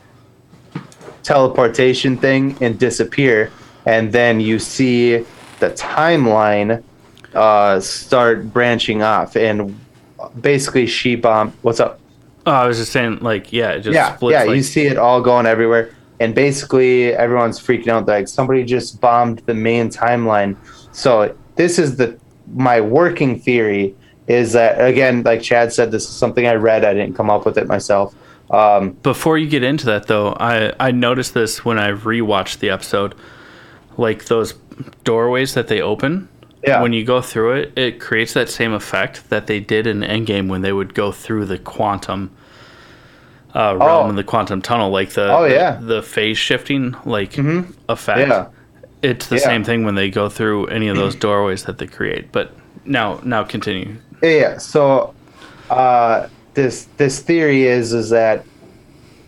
teleportation thing and disappear, and then you see the timeline uh, start branching off, and basically she bomb. What's up? Oh, I was just saying, like, yeah, it just yeah, splits. yeah. like, you see it all going everywhere, and basically everyone's freaking out. Like somebody just bombed the main timeline. So this is the my working theory is that again, like Chad said, this is something I read. I didn't come up with it myself. Um, Before you get into that, though, I I noticed this when I rewatched the episode, like those doorways that they open. Yeah. When you go through it, it creates that same effect that they did in Endgame when they would go through the quantum uh, realm Oh. and the quantum tunnel, like the Oh, the- yeah. Mm-hmm. the, phase shifting like effect. Yeah. It's the Yeah. same thing when they go through any of those doorways that they create. But now, now continue. Yeah, yeah. So uh, this this theory is is that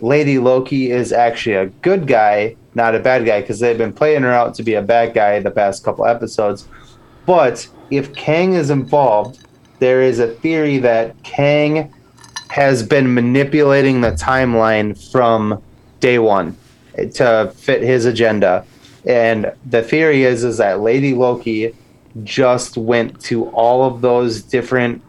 Lady Loki is actually a good guy, not a bad guy, because they've been playing her out to be a bad guy the past couple episodes. But if Kang is involved, there is a theory that Kang has been manipulating the timeline from day one to fit his agenda. And the theory is is that Lady Loki just went to all of those different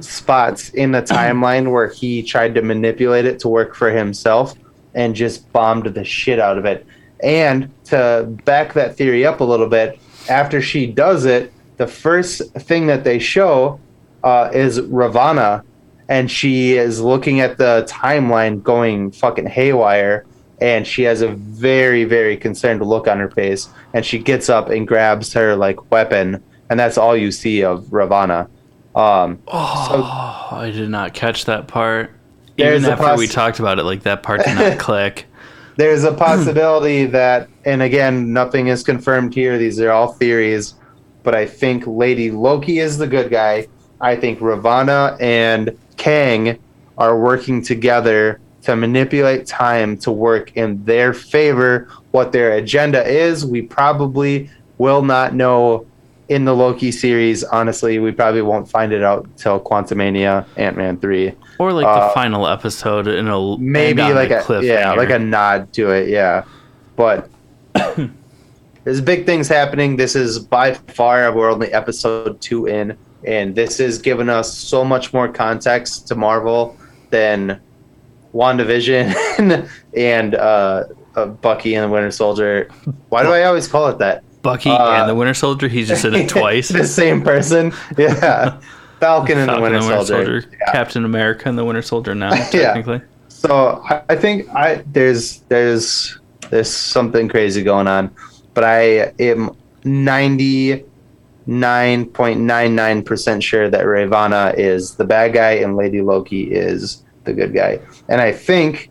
spots in the timeline where he tried to manipulate it to work for himself and just bombed the shit out of it. And to back that theory up a little bit, after she does it, the first thing that they show uh, is Ravonna, and she is looking at the timeline going fucking haywire, and she has a very, very concerned look on her face, and she gets up and grabs her like weapon, and that's all you see of Ravonna. Um, Oh, I did not catch that part. Even after we talked about it, like that part did not (laughs) click. there's a possibility that, and again, nothing is confirmed here. These are all theories, but I think Lady Loki is the good guy. I think Ravonna and Kang are working together to manipulate time to work in their favor. What their agenda is, we probably will not know in the Loki series. Honestly, we probably won't find it out till Quantumania, Ant Man three. Or like Uh, the final episode in a maybe like a yeah, like a nod to it, yeah. But (coughs) there's big things happening. This is by far we're only episode two in, and this is giving us so much more context to Marvel than WandaVision (laughs) and uh, uh, Bucky and the Winter Soldier. Why do I always call it that? Bucky uh, and the Winter Soldier. He's just in it (laughs) twice. the same person, yeah. (laughs) Falcon and the Falcon Winter, and the Winter Soldier. Soldier, Yeah. Captain America and the Winter Soldier now, Yeah. technically. So I, I think I there's there's there's something crazy going on, but I am ninety nine point nine nine percent sure that Ravonna is the bad guy and Lady Loki is the good guy, and I think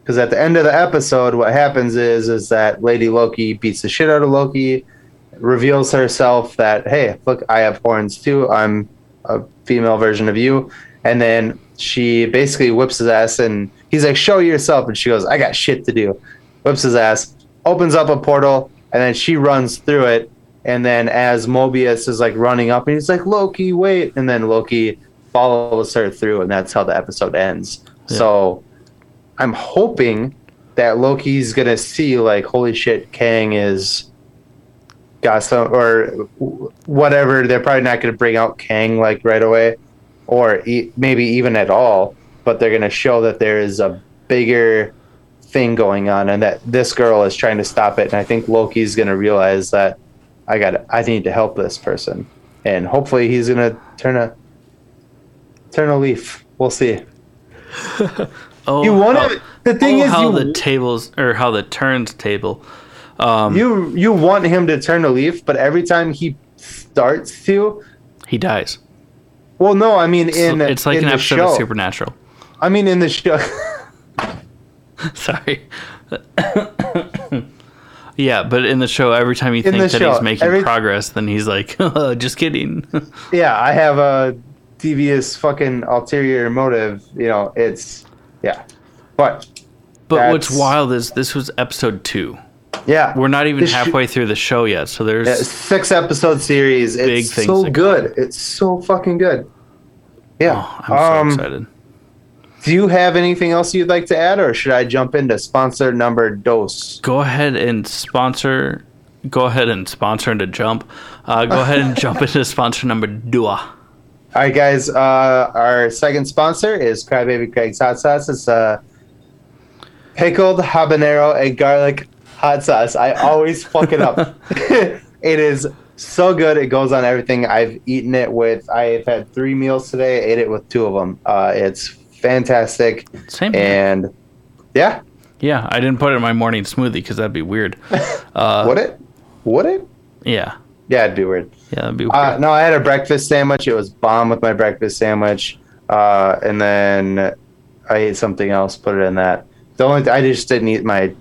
because at the end of the episode, what happens is is that Lady Loki beats the shit out of Loki, reveals herself that hey, look, I have horns too. I'm a female version of you, and then she basically whips his ass, and he's like, "Show yourself," and she goes, "I got shit to do." Whips his ass, opens up a portal, and then she runs through it. And then as Mobius is like running up, and he's like, "Loki, wait!" And then Loki follows her through, and that's how the episode ends. Yeah. So I'm hoping that Loki's gonna see like, holy shit, Kang is got some or whatever. They're probably not gonna bring out Kang like right away, or e- maybe even at all. But they're gonna show that there is a bigger thing going on, and that this girl is trying to stop it. And I think Loki's gonna realize that I got I need to help this person, and hopefully he's gonna turn a turn a leaf. We'll see. (laughs) Oh, You want how. The thing oh, is, how you the tables or how the turns table. Um, you you want him to turn a leaf, but every time he starts to, he dies. well, no, I mean in it's like in an the episode show. of Supernatural. I mean in the show. (laughs) (laughs) Sorry. (coughs) yeah, but in the show, every time you In think that show, he's making every- progress, then he's like, (laughs) "Just kidding." (laughs) yeah, I have a devious fucking ulterior motive. You know, it's yeah. But but what's wild is this was episode two. Yeah, we're not even halfway sh- through the show yet, so there's yeah, six episode series. Big It's so good. It's so fucking good. Yeah, oh, I'm so um, excited. Do you have anything else you'd like to add, or should I jump into sponsor number dos? Go ahead and sponsor. Go ahead and sponsor into jump. Uh, go ahead and (laughs) jump into sponsor number dua. All right, guys. Uh, our second sponsor is Crybaby Craig's Hot Sauce. It's a pickled habanero and garlic hot sauce. I always fuck it up. (laughs) (laughs) it is so good. It goes on everything. I've eaten it with. I've had three meals today. I ate it with two of them. Uh, it's fantastic. Same. And yeah. Yeah, I didn't put it in my morning smoothie because that'd be weird. Uh, (laughs) Would it? Would it? Yeah. Yeah, it'd be weird. Yeah, that'd be uh, weird. Uh, no, I had a breakfast sandwich. It was bomb with my breakfast sandwich. Uh, and then I ate something else, put it in that. The only I just didn't eat my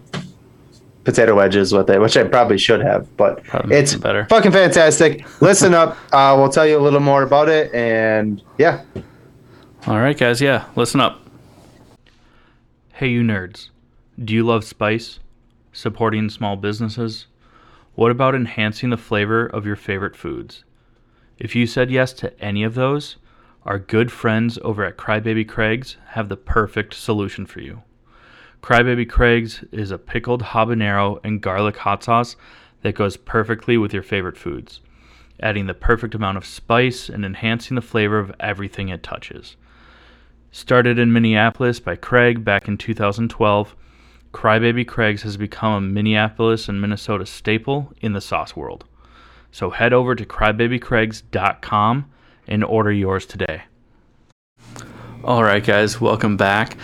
potato wedges with it, which I probably should have, but probably it's better. fucking fantastic. Listen up. Uh, we'll tell you a little more about it, and yeah. All right, guys. Yeah, listen up. Hey, you nerds. Do you love spice? Supporting small businesses? What about enhancing the flavor of your favorite foods? If you said yes to any of those, our good friends over at Crybaby Craig's have the perfect solution for you. Crybaby Craig's is a pickled habanero and garlic hot sauce that goes perfectly with your favorite foods, adding the perfect amount of spice and enhancing the flavor of everything it touches. Started in Minneapolis by Craig back in 2012, Crybaby Craig's has become a Minneapolis and Minnesota staple in the sauce world. So head over to crybabycraigs.com and order yours today. All right, guys, welcome back.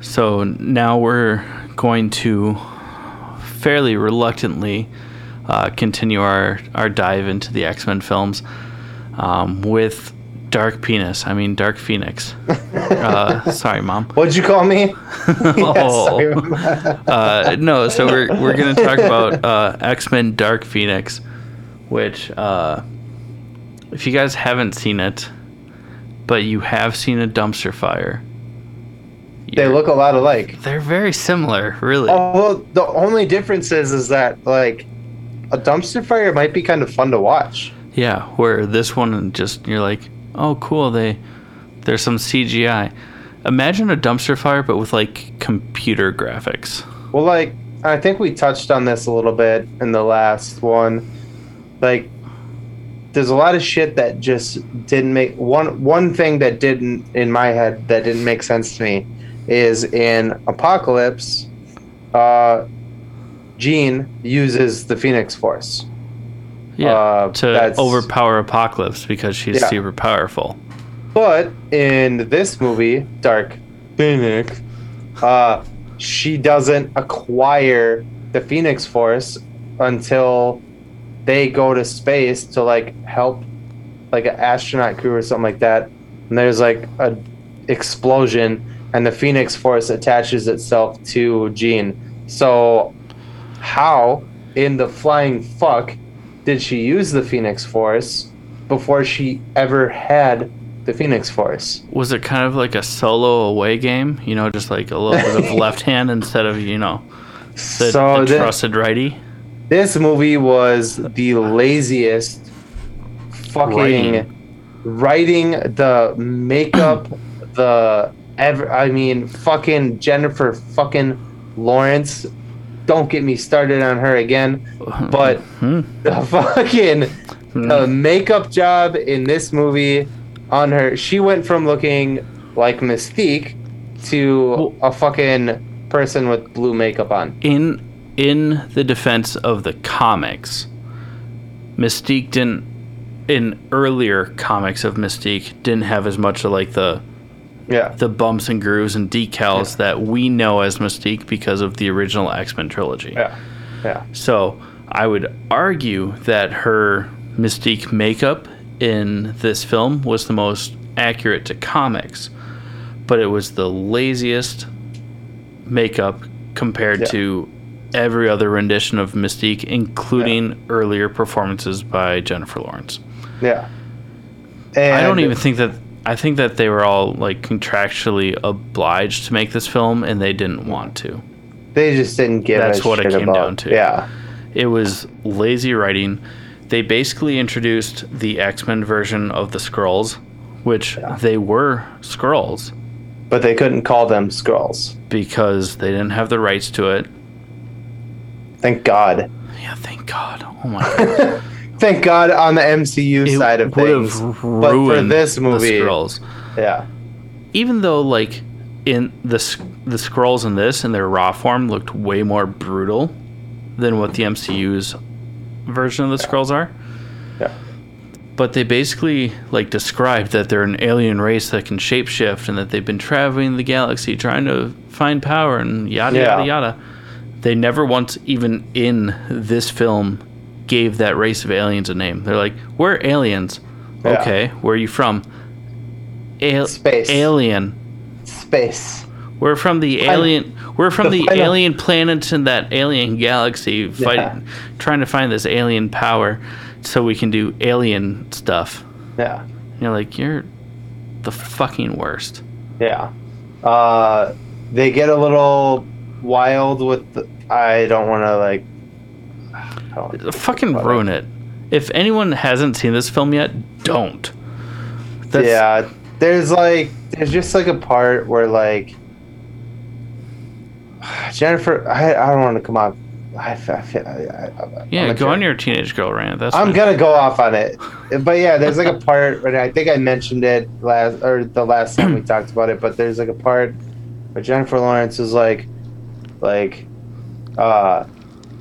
So now we're going to fairly reluctantly uh, continue our, our dive into the X Men films um, with Dark Penis. I mean, Dark Phoenix. Uh, (laughs) sorry, mom. What'd you call me? (laughs) oh. uh, no, so we're we're gonna talk about uh, X Men Dark Phoenix, which uh, if you guys haven't seen it, but you have seen a dumpster fire. They look a lot alike. They're very similar, really. Oh well, the only difference is is that like a dumpster fire might be kind of fun to watch. Yeah, where this one just you're like, oh cool, they there's some CGI. Imagine a dumpster fire, but with like computer graphics. Well, like I think we touched on this a little bit in the last one. Like, there's a lot of shit that just didn't make one one thing that didn't in my head that didn't make sense to me is in Apocalypse. Uh, Jean uses the Phoenix Force. Yeah, uh, to overpower Apocalypse because she's yeah. super powerful. But in this movie, Dark Phoenix, uh, she doesn't acquire the Phoenix Force until they go to space to like help like an astronaut crew or something like that. And there's like a explosion and the Phoenix Force attaches itself to Jean. So how in the flying fuck did she use the Phoenix Force before she ever had the Phoenix Force. Was it kind of like a solo away game? You know, just like a little bit of (laughs) left hand instead of you know the, so the trusted righty. This movie was the laziest fucking writing, writing the makeup, the ever. I mean, fucking Jennifer fucking Lawrence. Don't get me started on her again. But hmm. the (laughs) fucking the makeup job in this movie on her. She went from looking like Mystique to well, a fucking person with blue makeup on. In in the defense of the comics, Mystique didn't in earlier comics of Mystique didn't have as much of like the yeah the bumps and grooves and decals yeah. that we know as Mystique because of the original X Men trilogy. Yeah, yeah. So I would argue that her Mystique makeup in this film was the most accurate to comics, but it was the laziest makeup compared yeah. to every other rendition of Mystique, including yeah. earlier performances by Jennifer Lawrence. Yeah. And I don't even think that I think that they were all like contractually obliged to make this film, and they didn't want to. They just didn't give. That's what it came about. down to. Yeah, it was lazy writing. They basically introduced the X Men version of the Skrulls, which yeah. they were Skrulls, but they couldn't call them Skrulls because they didn't have the rights to it. Thank God. Yeah, thank God. Oh my God. (laughs) thank God on the MCU it side of things. But for this movie, Skrulls. Yeah. Even though like in the the Skrulls in this in their raw form looked way more brutal than what the MCU's version of the yeah. Skrulls are. Yeah. But they basically like described that they're an alien race that can shapeshift and that they've been traveling the galaxy trying to find power and yada yeah. yada yada. They never once even in this film gave that race of aliens a name. They're like, "We're aliens." Yeah. Okay, where are you from? Al- Space. Alien. Space. We're from the alien. We're from the, the alien planets in that alien galaxy, fighting, yeah. trying to find this alien power, so we can do alien stuff. Yeah. you're like, you're the fucking worst. Yeah. Uh, they get a little wild with. The, I don't want to like (sighs) fucking ruin it. If anyone hasn't seen this film yet, don't. That's, yeah, there's like there's just like a part where like (sighs) Jennifer, I, I don't want to come off. I, I, I, yeah, go on your teenage girl rant. That's I'm gonna go off on it, but yeah, there's like a part. And I think I mentioned it last or the last time we (clears throat) talked about it. But there's like a part where Jennifer Lawrence is like, like, uh,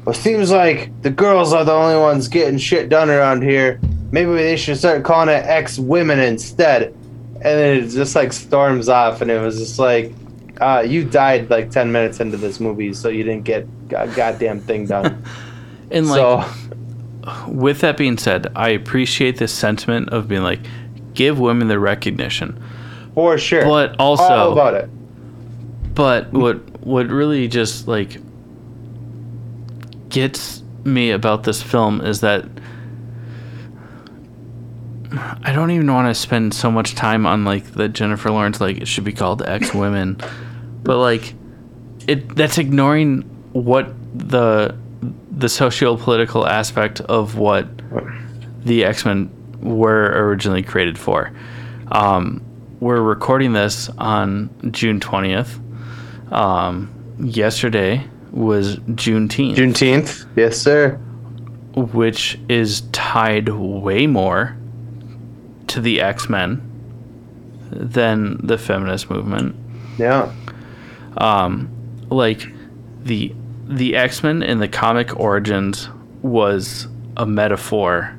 well, seems like the girls are the only ones getting shit done around here. Maybe they should start calling it ex women instead. And then it just like storms off, and it was just like, uh, you died like 10 minutes into this movie, so you didn't get a goddamn thing done. (laughs) and like, so, with that being said, I appreciate this sentiment of being like, give women the recognition. For sure. But also, all about it. But what what really just like gets me about this film is that I don't even want to spend so much time on like the Jennifer Lawrence like it should be called X (laughs) Women, but like it that's ignoring what the the socio political aspect of what the X Men were originally created for. Um, we're recording this on June twentieth. Um, yesterday was Juneteenth. Juneteenth, yes, sir. Which is tied way more to the X Men than the feminist movement. Yeah. Um, like the the X Men in the comic origins was a metaphor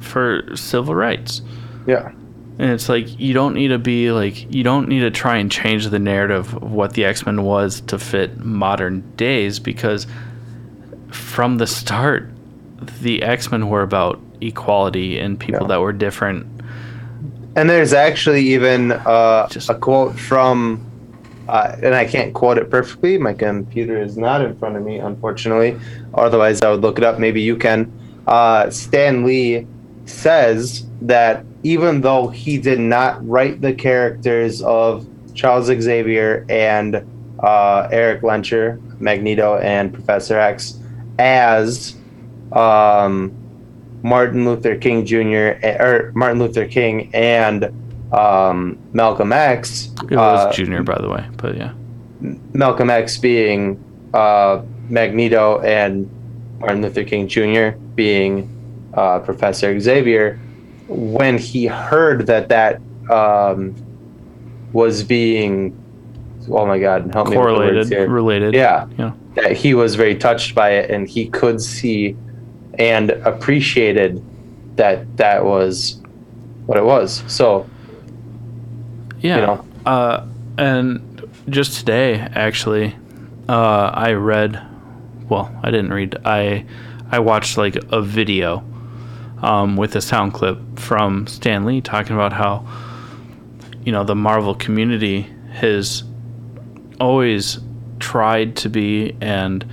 for civil rights. Yeah. And it's like you don't need to be like you don't need to try and change the narrative of what the X Men was to fit modern days because from the start the X Men were about equality and people yeah. that were different. And there's actually even uh, Just, a quote from, uh, and I can't quote it perfectly. My computer is not in front of me, unfortunately. Otherwise, I would look it up. Maybe you can. Uh, Stan Lee says that even though he did not write the characters of Charles Xavier and uh, Erik Lehnsherr, Magneto, and Professor X as um, Martin Luther King Jr. Eh, or Martin Luther King and um, Malcolm X. It was uh, Junior, by the way, but yeah. Malcolm X being uh, Magneto and Martin Luther King Jr. being uh, Professor Xavier when he heard that that um, was being oh my god help correlated me related. Yeah, yeah. That he was very touched by it and he could see and appreciated that that was what it was. So yeah you know. uh, and just today actually uh, i read well i didn't read i i watched like a video um, with a sound clip from Stan Lee talking about how you know the Marvel community has always tried to be and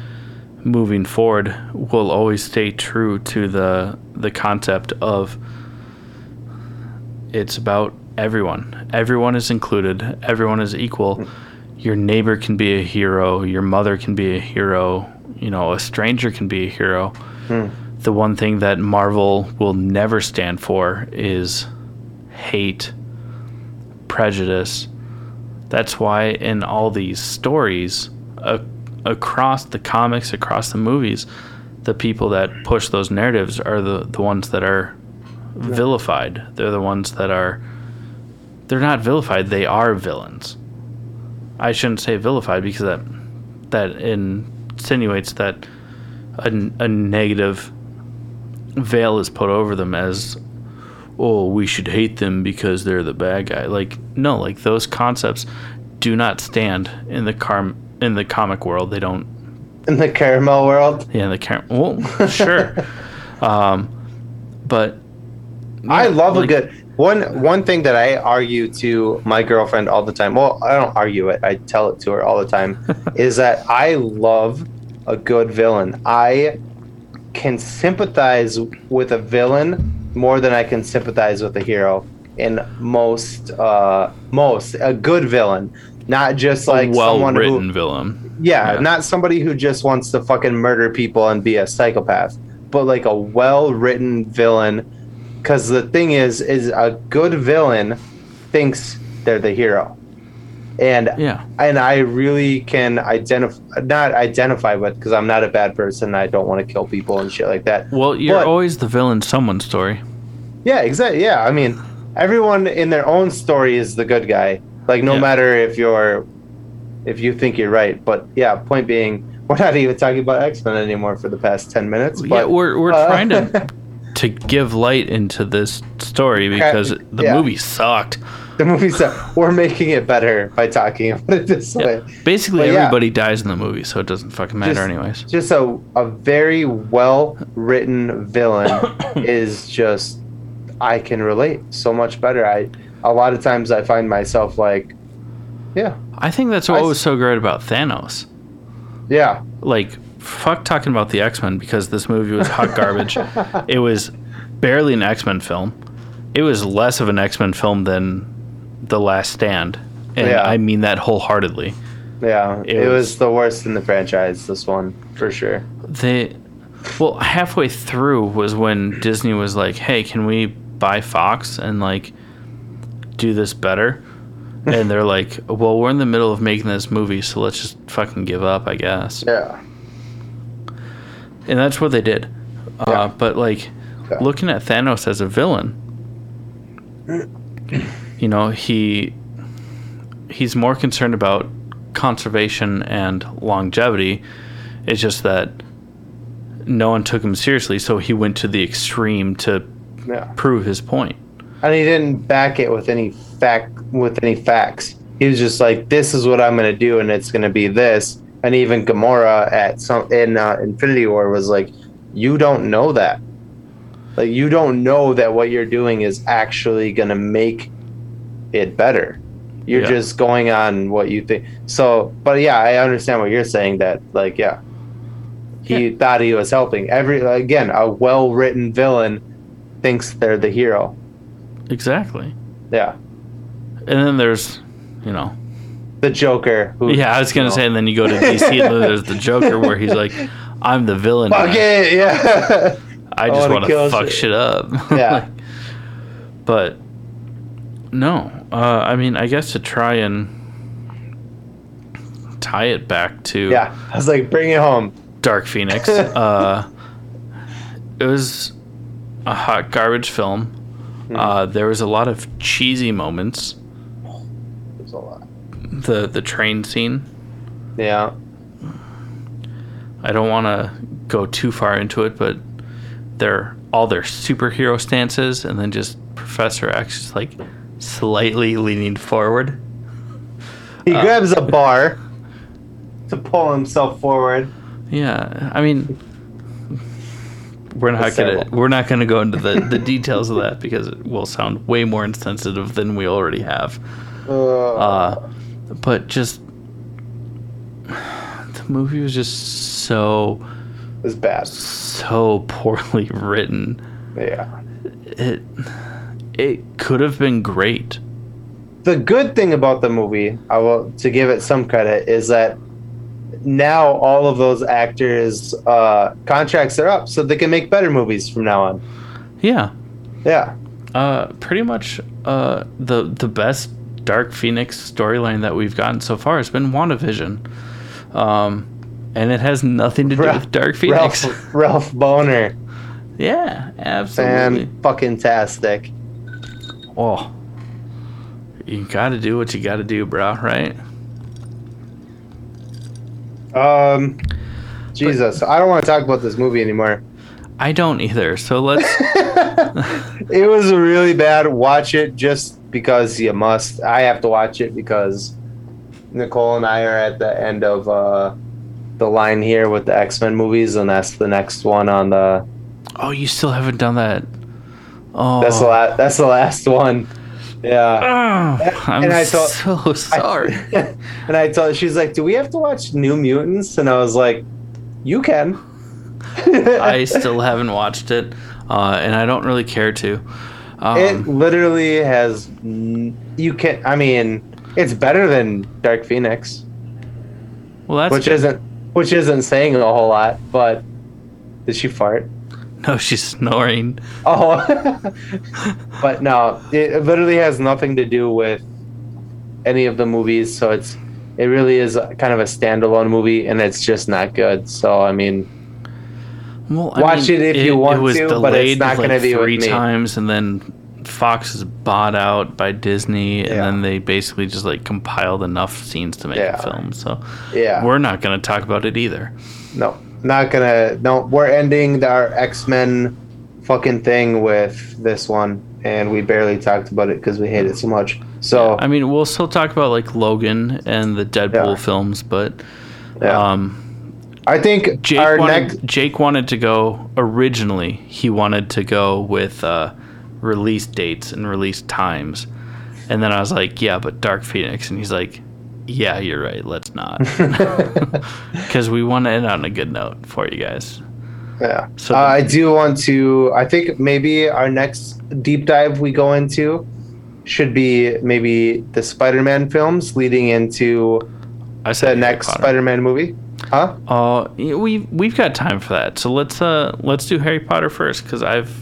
moving forward will always stay true to the the concept of it's about everyone. Everyone is included. Everyone is equal. Your neighbor can be a hero. Your mother can be a hero. You know, a stranger can be a hero. Hmm. The one thing that Marvel will never stand for is hate, prejudice. That's why in all these stories, uh, across the comics, across the movies, the people that push those narratives are the, the ones that are vilified. They're the ones that are they're not vilified, they are villains. I shouldn't say vilified because that that insinuates that a, a negative veil is put over them as oh we should hate them because they're the bad guy like no like those concepts do not stand in the car in the comic world they don't in the caramel world yeah the caramel well sure (laughs) um, but yeah, I love like, a good one. One thing that I argue to my girlfriend all the time. Well, I don't argue it. I tell it to her all the time. (laughs) is that I love a good villain. I can sympathize with a villain more than I can sympathize with a hero. In most, uh, most a good villain, not just like a well-written who, villain. Yeah, yeah, not somebody who just wants to fucking murder people and be a psychopath, but like a well-written villain because the thing is is a good villain thinks they're the hero and yeah and i really can identify not identify with because i'm not a bad person i don't want to kill people and shit like that well you're but, always the villain in someone's story yeah exactly yeah i mean everyone in their own story is the good guy like no yeah. matter if you're if you think you're right but yeah point being (laughs) we're not even talking about x-men anymore for the past 10 minutes but, yeah we're, we're uh, trying to (laughs) to give light into this story because the yeah. movie sucked. The movie sucked. We're making it better by talking about it this yeah. way. Basically, but everybody yeah. dies in the movie, so it doesn't fucking matter, just, anyways. Just a, a very well written villain (coughs) is just I can relate so much better. I a lot of times I find myself like, yeah. I think that's what I, was so great about Thanos. Yeah. Like fuck talking about the X Men because this movie was hot garbage. (laughs) it was barely an X Men film. It was less of an X Men film than The Last Stand, and yeah. I mean that wholeheartedly. Yeah, it, it was, was, the worst in the franchise. This one for sure. They, well, halfway through was when Disney was like, "Hey, can we buy Fox and like do this better?" (laughs) and they're like, "Well, we're in the middle of making this movie, so let's just fucking give up, I guess." Yeah and that's what they did. Uh, yeah. But like yeah. looking at Thanos as a villain, (clears throat) you know, he he's more concerned about conservation and longevity. It's just that no one took him seriously, so he went to the extreme to yeah. prove his point. And he didn't back it with any fact with any facts. He was just like, "This is what I'm going to do, and it's going to be this." and even Gamora at some in uh, Infinity War was like, you don't know that. Like you don't know that what you're doing is actually gonna make it better. You're yeah. just going on what you think. So, but yeah, I understand what you're saying. That like, yeah, he yeah. thought he was helping. Every again, a well-written villain thinks they're the hero. Exactly. Yeah. And then there's, you know, the Joker. Who, yeah, I was gonna say, and then you go to DC, and there's the Joker where he's like, "I'm the villain." Fuck it, yeah. (laughs) I just want to fuck shit, shit up. (laughs) Yeah. like, but no, uh, I mean, I guess to try and tie it back to yeah, I was like, bring it home. Dark Phoenix. (laughs) uh, it was a hot garbage film. Mm-hmm. Uh, there was a lot of cheesy moments There's a lot. the the train scene. Yeah. I don't want to go too far into it, but they're all their superhero stances, and then just Professor X is like slightly leaning forward. He uh, grabs a bar to pull himself forward. Yeah, I mean, we're not gonna we're not gonna go into the, the details of that because it will sound way more insensitive than we already have. Uh, uh, but just the movie was just so it was bad, so poorly (laughs) written. Yeah, it it could have been great. The good thing about the movie, I will to give it some credit, is that now all of those actors' uh, contracts are up, so they can make better movies from now on. Yeah. Yeah. Uh, pretty much uh, the the best Dark Phoenix storyline that we've gotten so far has been WandaVision. Um, and it has nothing to do Ralph, with Dark Phoenix. Ralph, Ralph Bohner. (laughs) yeah, absolutely. And fucking tastic. Oh, you got to do what you got to do, bro. Right? Um, Jesus, but, I don't want to talk about this movie anymore. I don't either. So let's. (laughs) (laughs) it was really bad. Watch it just because you must. I have to watch it because Nicole and I are at the end of uh, the line here with the X Men movies, and that's the next one on the. Oh, you still haven't done that. Oh, that's the last. That's the last one. Yeah. Oh, I'm and I told, so (laughs) sorry. I, (laughs) and I told she's like, "Do we have to watch New Mutants?" And I was like, "You can." (laughs) I still haven't watched it, uh, and I don't really care to. Um, it literally has. You can. I mean, it's better than Dark Phoenix. Well, that's which good. isn't which isn't saying a whole lot. But did she fart? (laughs) No, she's snoring. Oh, (laughs) but no, it literally has nothing to do with any of the movies. So it's it really is kind of a standalone movie, and it's just not good. So I mean, well, I watch mean, it if it, you want to, but it's not like going to be three times, and then Fox is bought out by Disney, and yeah. then they basically just like compiled enough scenes to make yeah. a film. So yeah, we're not going to talk about it either. No, not gonna. No, we're ending our X Men fucking thing with this one, and we barely talked about it because we hate it so much. So I mean, we'll still talk about like Logan and the Deadpool yeah. films, but yeah. um, I think Jake wanted, next... Jake wanted to go originally. He wanted to go with uh, release dates and release times, and then I was like, yeah, but Dark Phoenix, and he's like, yeah, you're right. Let's not, (laughs) (laughs) because we want to end on a good note for you guys. Yeah. So uh, I do want to. I think maybe our next deep dive we go into should be maybe the Spider-Man films leading into I said the next Spider-Man movie. Huh? Uh, we we've got time for that. So let's uh let's do Harry Potter first because I've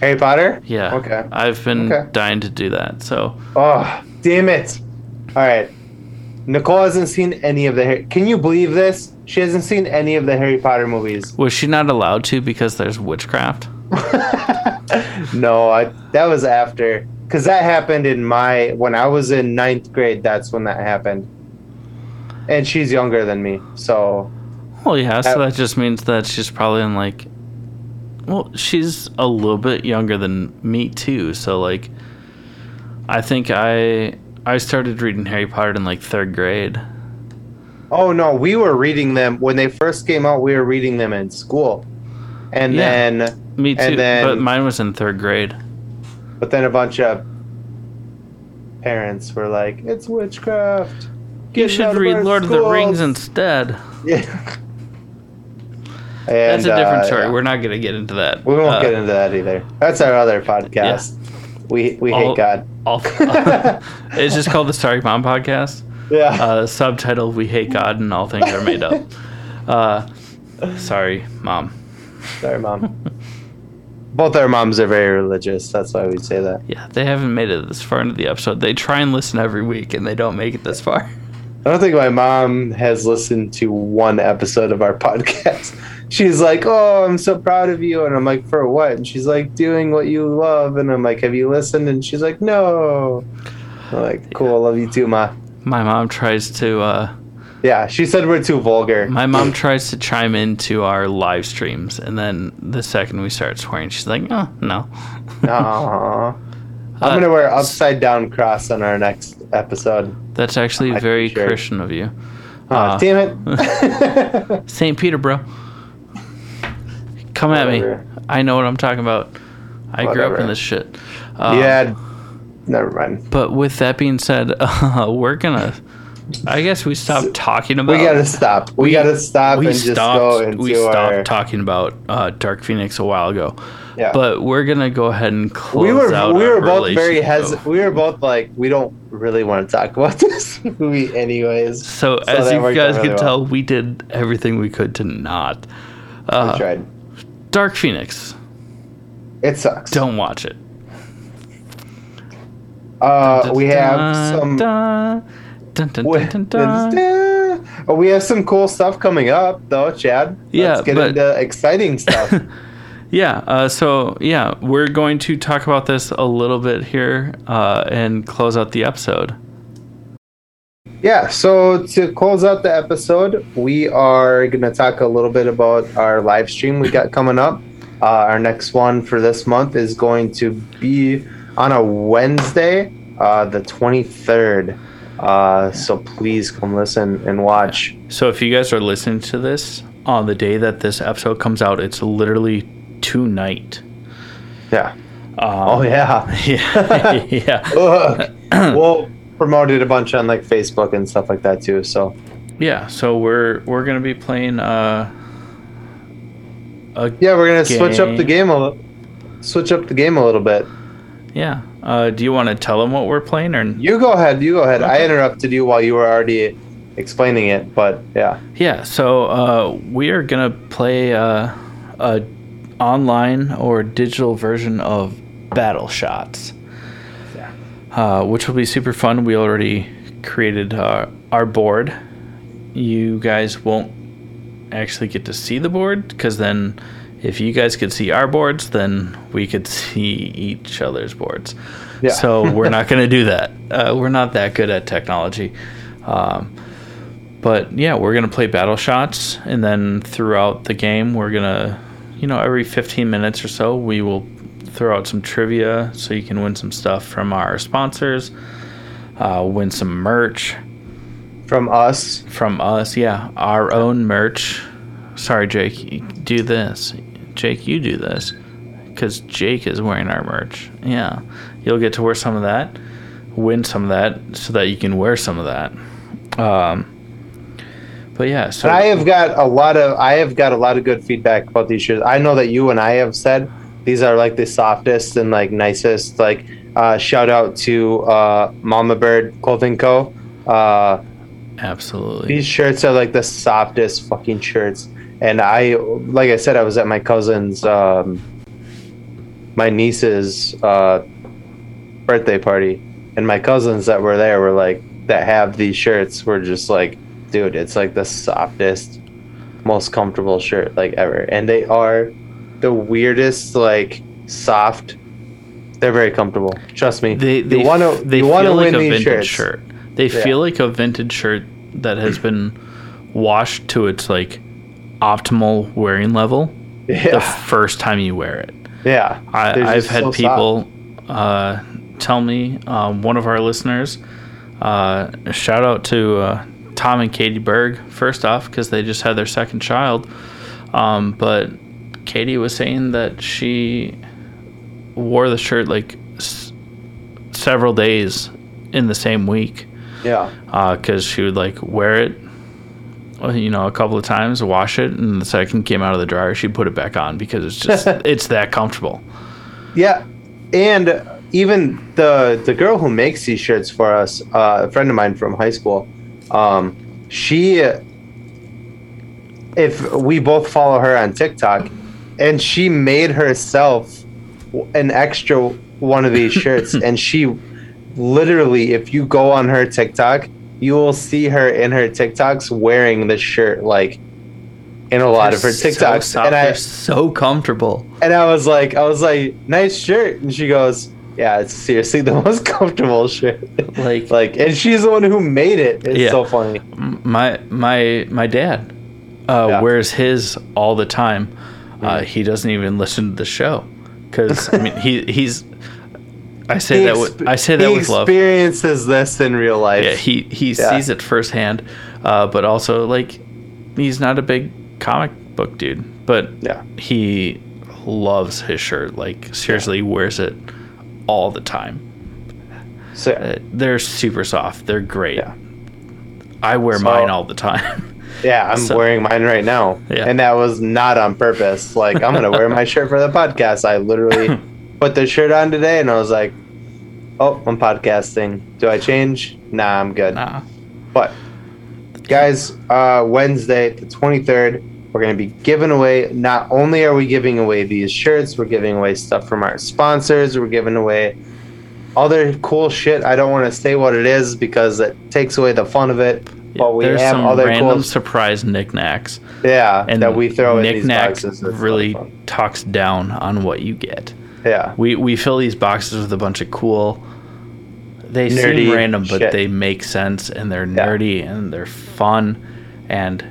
Harry Potter. Yeah. Okay. I've been okay. dying to do that. So. Oh damn it! All right. Nicole hasn't seen any of the. Can you believe this? She hasn't seen any of the Harry Potter movies. Was she not allowed to because there's witchcraft? (laughs) no, I, that was after because that happened in my when I was in ninth grade. That's when that happened, and she's younger than me, so. Well, yeah, so that just means that she's probably in like. Well, she's a little bit younger than me too, so like. I think I I started reading Harry Potter in like third grade. Oh no, we were reading them when they first came out. We were reading them in school, and yeah, then me too. Then, but mine was in third grade. But then a bunch of parents were like, "It's witchcraft." You should read Lord schools. of the Rings instead. (laughs) Yeah. and, That's a different uh, story. Yeah. We're not going to get into that. We won't uh, get into that either. That's our other podcast. We we all, hate God. All, uh, (laughs) it's just called the Sorry Mom podcast. Yeah. Uh, subtitle: We hate God and all things are made up. (laughs) Uh, sorry, mom. Sorry, mom. Both our moms are very religious. That's why we say that. Yeah, they haven't made it this far into the episode. They try and listen every week, and they don't make it this far. I don't think my mom has listened to one episode of our (laughs) podcast she's like, "Oh, I'm so proud of you," and I'm like, "For what?" And she's like, "Doing what you love," and I'm like, "Have you listened?" And she's like, "No." I'm like, "Cool, I love you too, ma." My mom tries to. uh yeah, she said we're too vulgar. My mom tries to chime into our live streams, and then the second we start swearing, she's like, "Oh no." (laughs) Aww. (laughs) I'm gonna wear upside down cross on our next episode. That's actually very Christian of you. Oh, uh, damn it. (laughs) St. Peter, bro. Come Whatever. at me. I know what I'm talking about. I Whatever. grew up in this shit. Um, yeah. Never mind. But with that being said, (laughs) uh, we're gonna. I guess we stopped talking about. We gotta stop. We, we gotta stop and stopped, just go into We stopped our... talking about uh, Dark Phoenix a while ago. Yeah. But we're gonna go ahead and close we were, out. We were both very hesitant. We were both like, we don't really want to talk about (laughs) this movie, anyways. So, so as you guys really can well. tell, we did everything we could to not. Uh, we tried. Dark Phoenix. It sucks. Don't watch it. Uh, we have some. we have some cool stuff coming up, though, Chad. Let's yeah, get but, into exciting stuff. (laughs) yeah. Uh, so yeah, we're going to talk about this a little bit here uh, and close out the episode. Yeah. So to close out the episode, we are going to talk a little bit about our live stream we got coming up. Uh, our next one for this month is going to be on a Wednesday, uh, the 23rd. Uh, so please come listen and watch. So if you guys are listening to this on the day that this episode comes out, it's literally tonight. Yeah. Um, oh yeah. (laughs) Yeah. (laughs) (laughs) yeah. (clears throat) we'll promote it a bunch on like Facebook and stuff like that too. So. Yeah. So we're we're gonna be playing. Uh, yeah, we're gonna game. switch up the game a little. Switch up the game a little bit. Yeah. Uh, do you want to tell them what we're playing, or you go ahead? You go ahead. Okay. I interrupted you while you were already explaining it, but yeah. Yeah. So uh, we are gonna play uh, a online or digital version of Battle Shots. Uh, which will be super fun. We already created uh, our board. You guys won't actually get to see the board because then if you guys could see our boards, then we could (laughs) see each other's boards. Yeah. So we're not (laughs) going to do that. Uh, we're not that good at technology. Um, but yeah, we're going to play battle shots, and then throughout the game, we're going to, you know, every 15 minutes or so, we will throw out some trivia so you can win some stuff from our sponsors, uh, win some merch. From us? From us, yeah. Our own merch. Sorry, Jake, do this. Jake, you do this. Because Jake is wearing our merch. Yeah. You'll get to wear some of that, win some of that, so that you can wear some of that. Um, but yeah, so I have got a lot of I have got a lot of good feedback about these shoes. I know that you and I have said these are like the softest and like nicest. Like uh, shout out to uh, Mama Bird Clothing Co. Uh, Absolutely. These shirts are like the softest fucking shirts and I, like I said, I was at my cousin's, um, my niece's uh, birthday party, and my cousins that were there were like that have these shirts were just like, dude, it's like the softest, most comfortable shirt like ever, and they are the weirdest like soft. They're very comfortable. Trust me. They they want to they want to like win a these vintage shirts. shirt. They yeah. feel like a vintage shirt that has been washed to its like optimal wearing level yeah. the first time you wear it. Yeah. I, have had so people uh, tell me, um, one of our listeners, uh, shout out to uh, Tom and Katie Berg, first off, because they just had their second child. Um, but Katie was saying that she wore the shirt like s- several days in the same week. Yeah. Because uh, she would like wear it you know, a couple of times, wash it, and the second came out of the dryer, she put it back on because it's just (laughs) it's that comfortable. Yeah, and even the the girl who makes these shirts for us, uh, a friend of mine from high school, um, she, if we both follow her on TikTok, and she made herself an extra one of these shirts, (laughs) and she literally, if you go on her TikTok you will see her in her TikToks wearing this shirt like in a lot They're of her TikToks. So and I so comfortable. And I was like, I was like, nice shirt. And she goes, Yeah, it's seriously the (laughs) most comfortable shirt. Like, like, and she's the one who made it. It's yeah. so funny. My my my dad uh, yeah. wears his all the time. Uh, he doesn't even listen to the show because I mean he (laughs) he's I say that with, I say that with love. experiences this in real life. Yeah, he he yeah. sees it firsthand, uh, but also like he's not a big comic book dude, but yeah, he loves his shirt. Like seriously, yeah. wears it all the time. So uh, they're super soft. They're great. Yeah. I wear so, mine all the time. (laughs) Yeah, I'm so, wearing mine right now. Yeah. And that was not on purpose. Like, I'm going to wear my (laughs) shirt for the podcast. I literally (laughs) put the shirt on today and I was like, oh, I'm podcasting. Do I change? Nah, I'm good. Nah. But, guys, uh, Wednesday, the 23rd, we're going to be giving away. Not only are we giving away these shirts, we're giving away stuff from our sponsors. We're giving away other cool shit. I don't want to say what it is because it takes away the fun of it. But we There's have some other random cool surprise knickknacks. Yeah, and that we throw in these boxes. really talks down on what you get. Yeah, we we fill these boxes with a bunch of cool. They nerdy seem random, but shit. they make sense and they're nerdy yeah. and they're fun, and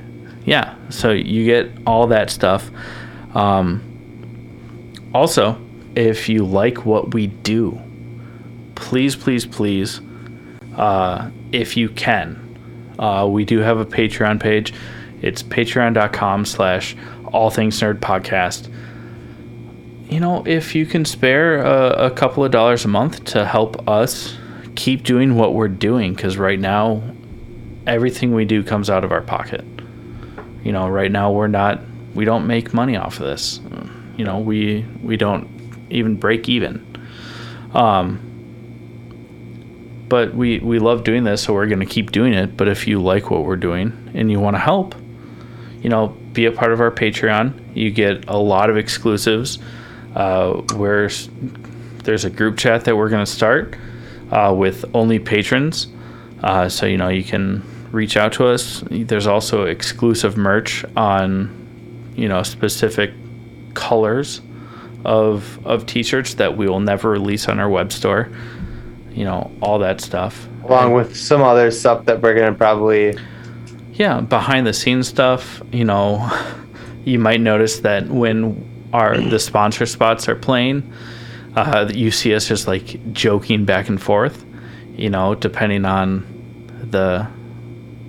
yeah. So you get all that stuff. Um, also, if you like what we do, please, please, please, uh, if you can, uh, we do have a Patreon page. It's patreon.com slash all things nerd podcast. You know, if you can spare a, a couple of dollars a month to help us keep doing what we're doing, because right now, everything we do comes out of our pocket. You know, right now we're not, we don't make money off of this. You know, we we don't even break even. Um, but we we love doing this, so we're going to keep doing it. But if you like what we're doing and you want to help, you know, be a part of our Patreon. You get a lot of exclusives. Uh, where there's a group chat that we're going to start uh, with only patrons. Uh, so you know you can reach out to us. There's also exclusive merch on you know specific colors of of t-shirts that we will never release on our web store you know, all that stuff. Along with some other stuff that we're going to probably. Yeah, behind the scenes stuff, you know, (laughs) you might notice that when our the sponsor spots are playing, uh, you see us just like joking back and forth, you know, depending on the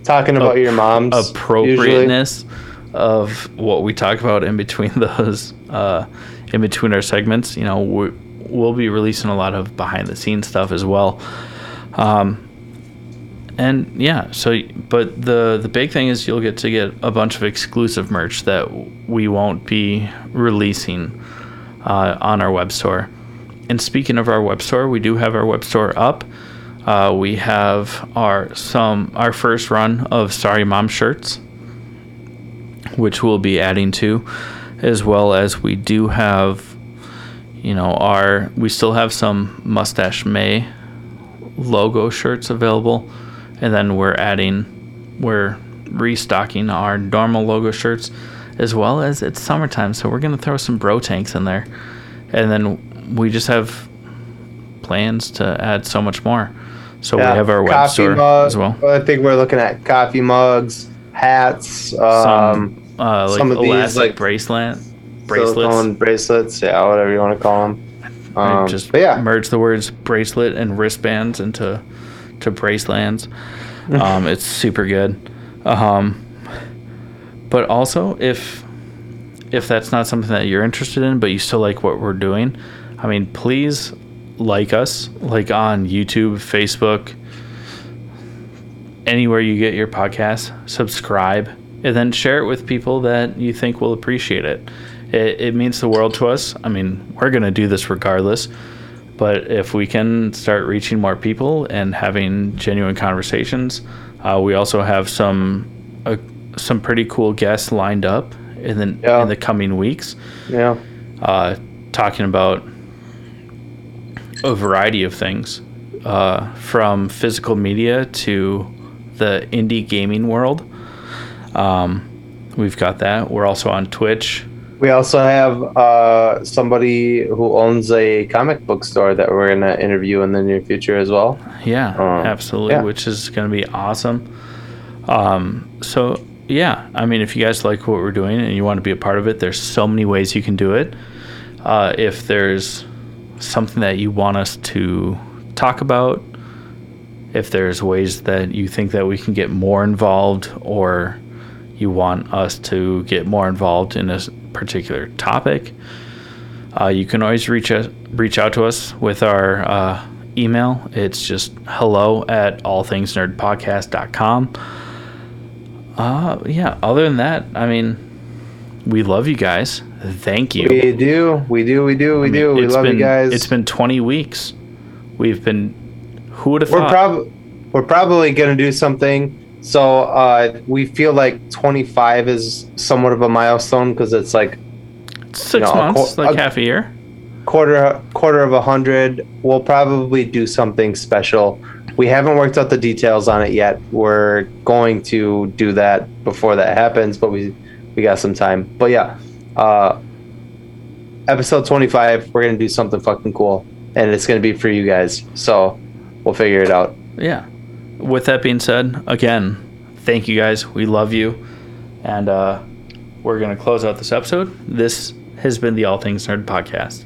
talking about your mom's appropriateness usually. of what we talk about in between (laughs) those uh, in between our segments. You know, we'll be releasing a lot of behind the scenes stuff as well. Um, and yeah, so but the the big thing is you'll get to get a bunch of exclusive merch that we won't be releasing uh, on our web store. And speaking of our web store, we do have our web store up. Uh, we have our some our first run of Sorry Mom shirts, which we'll be adding to, as well as we do have you know, our we still have some Mustache May logo shirts available, and then we're adding, we're restocking our normal logo shirts, as well as it's summertime, so we're gonna throw some bro tanks in there, and then we just have plans to add so much more. So yeah, we have our web store mug, as well. I think we're looking at coffee mugs, hats, um, some, uh, like some of these like bracelet bracelets, bracelets, yeah, whatever you want to call them. Um, just yeah. merge the words bracelet and wristbands into to bracelands. (laughs) Um, it's super good. Um, but also, if if that's not something that you're interested in, but you still like what we're doing, I mean, please like us, like on YouTube, Facebook, anywhere you get your podcast. Subscribe, and then share it with people that you think will appreciate it it, it means the world to us. I mean, we're going to do this regardless. But if we can start reaching more people and having genuine conversations, uh, we also have some uh, some pretty cool guests lined up in the yeah. in the coming weeks. Yeah, uh, talking about a variety of things, uh, from physical media to the indie gaming world. Um, we've got that. We're also on Twitch. We also have uh, somebody who owns a comic book store that we're going to interview in the near future as well. Yeah, um, absolutely, yeah. which is going to be awesome. Um, so, yeah, I mean, if you guys like what we're doing and you want to be a part of it, there's so many ways you can do it. Uh, if there's something that you want us to talk about, if there's ways that you think that we can get more involved or you want us to get more involved in a particular topic, uh, you can always reach us, reach out to us with our uh, email. It's just hello at allthingsnerdpodcast.com. Uh, yeah. Other than that, I mean, we love you guys. Thank you. We do. We do. We do. We I mean, do. We love been, you guys. It's been 20 weeks. We've been. Who would have thought? Prob- we're probably going to do something. So uh, we feel like 25 is somewhat of a milestone because it's like six you know, months, qu- like a, half a year. Quarter quarter of a hundred. We'll probably do something special. We haven't worked out the details on it yet. We're going to do that before that happens, but we we got some time. But yeah, uh, episode 25, we're gonna do something fucking cool, and it's gonna be for you guys. So we'll figure it out. Yeah. With that being said, again, thank you guys. We love you, and uh, we're gonna close out this episode. This has been the All Things Nerd podcast.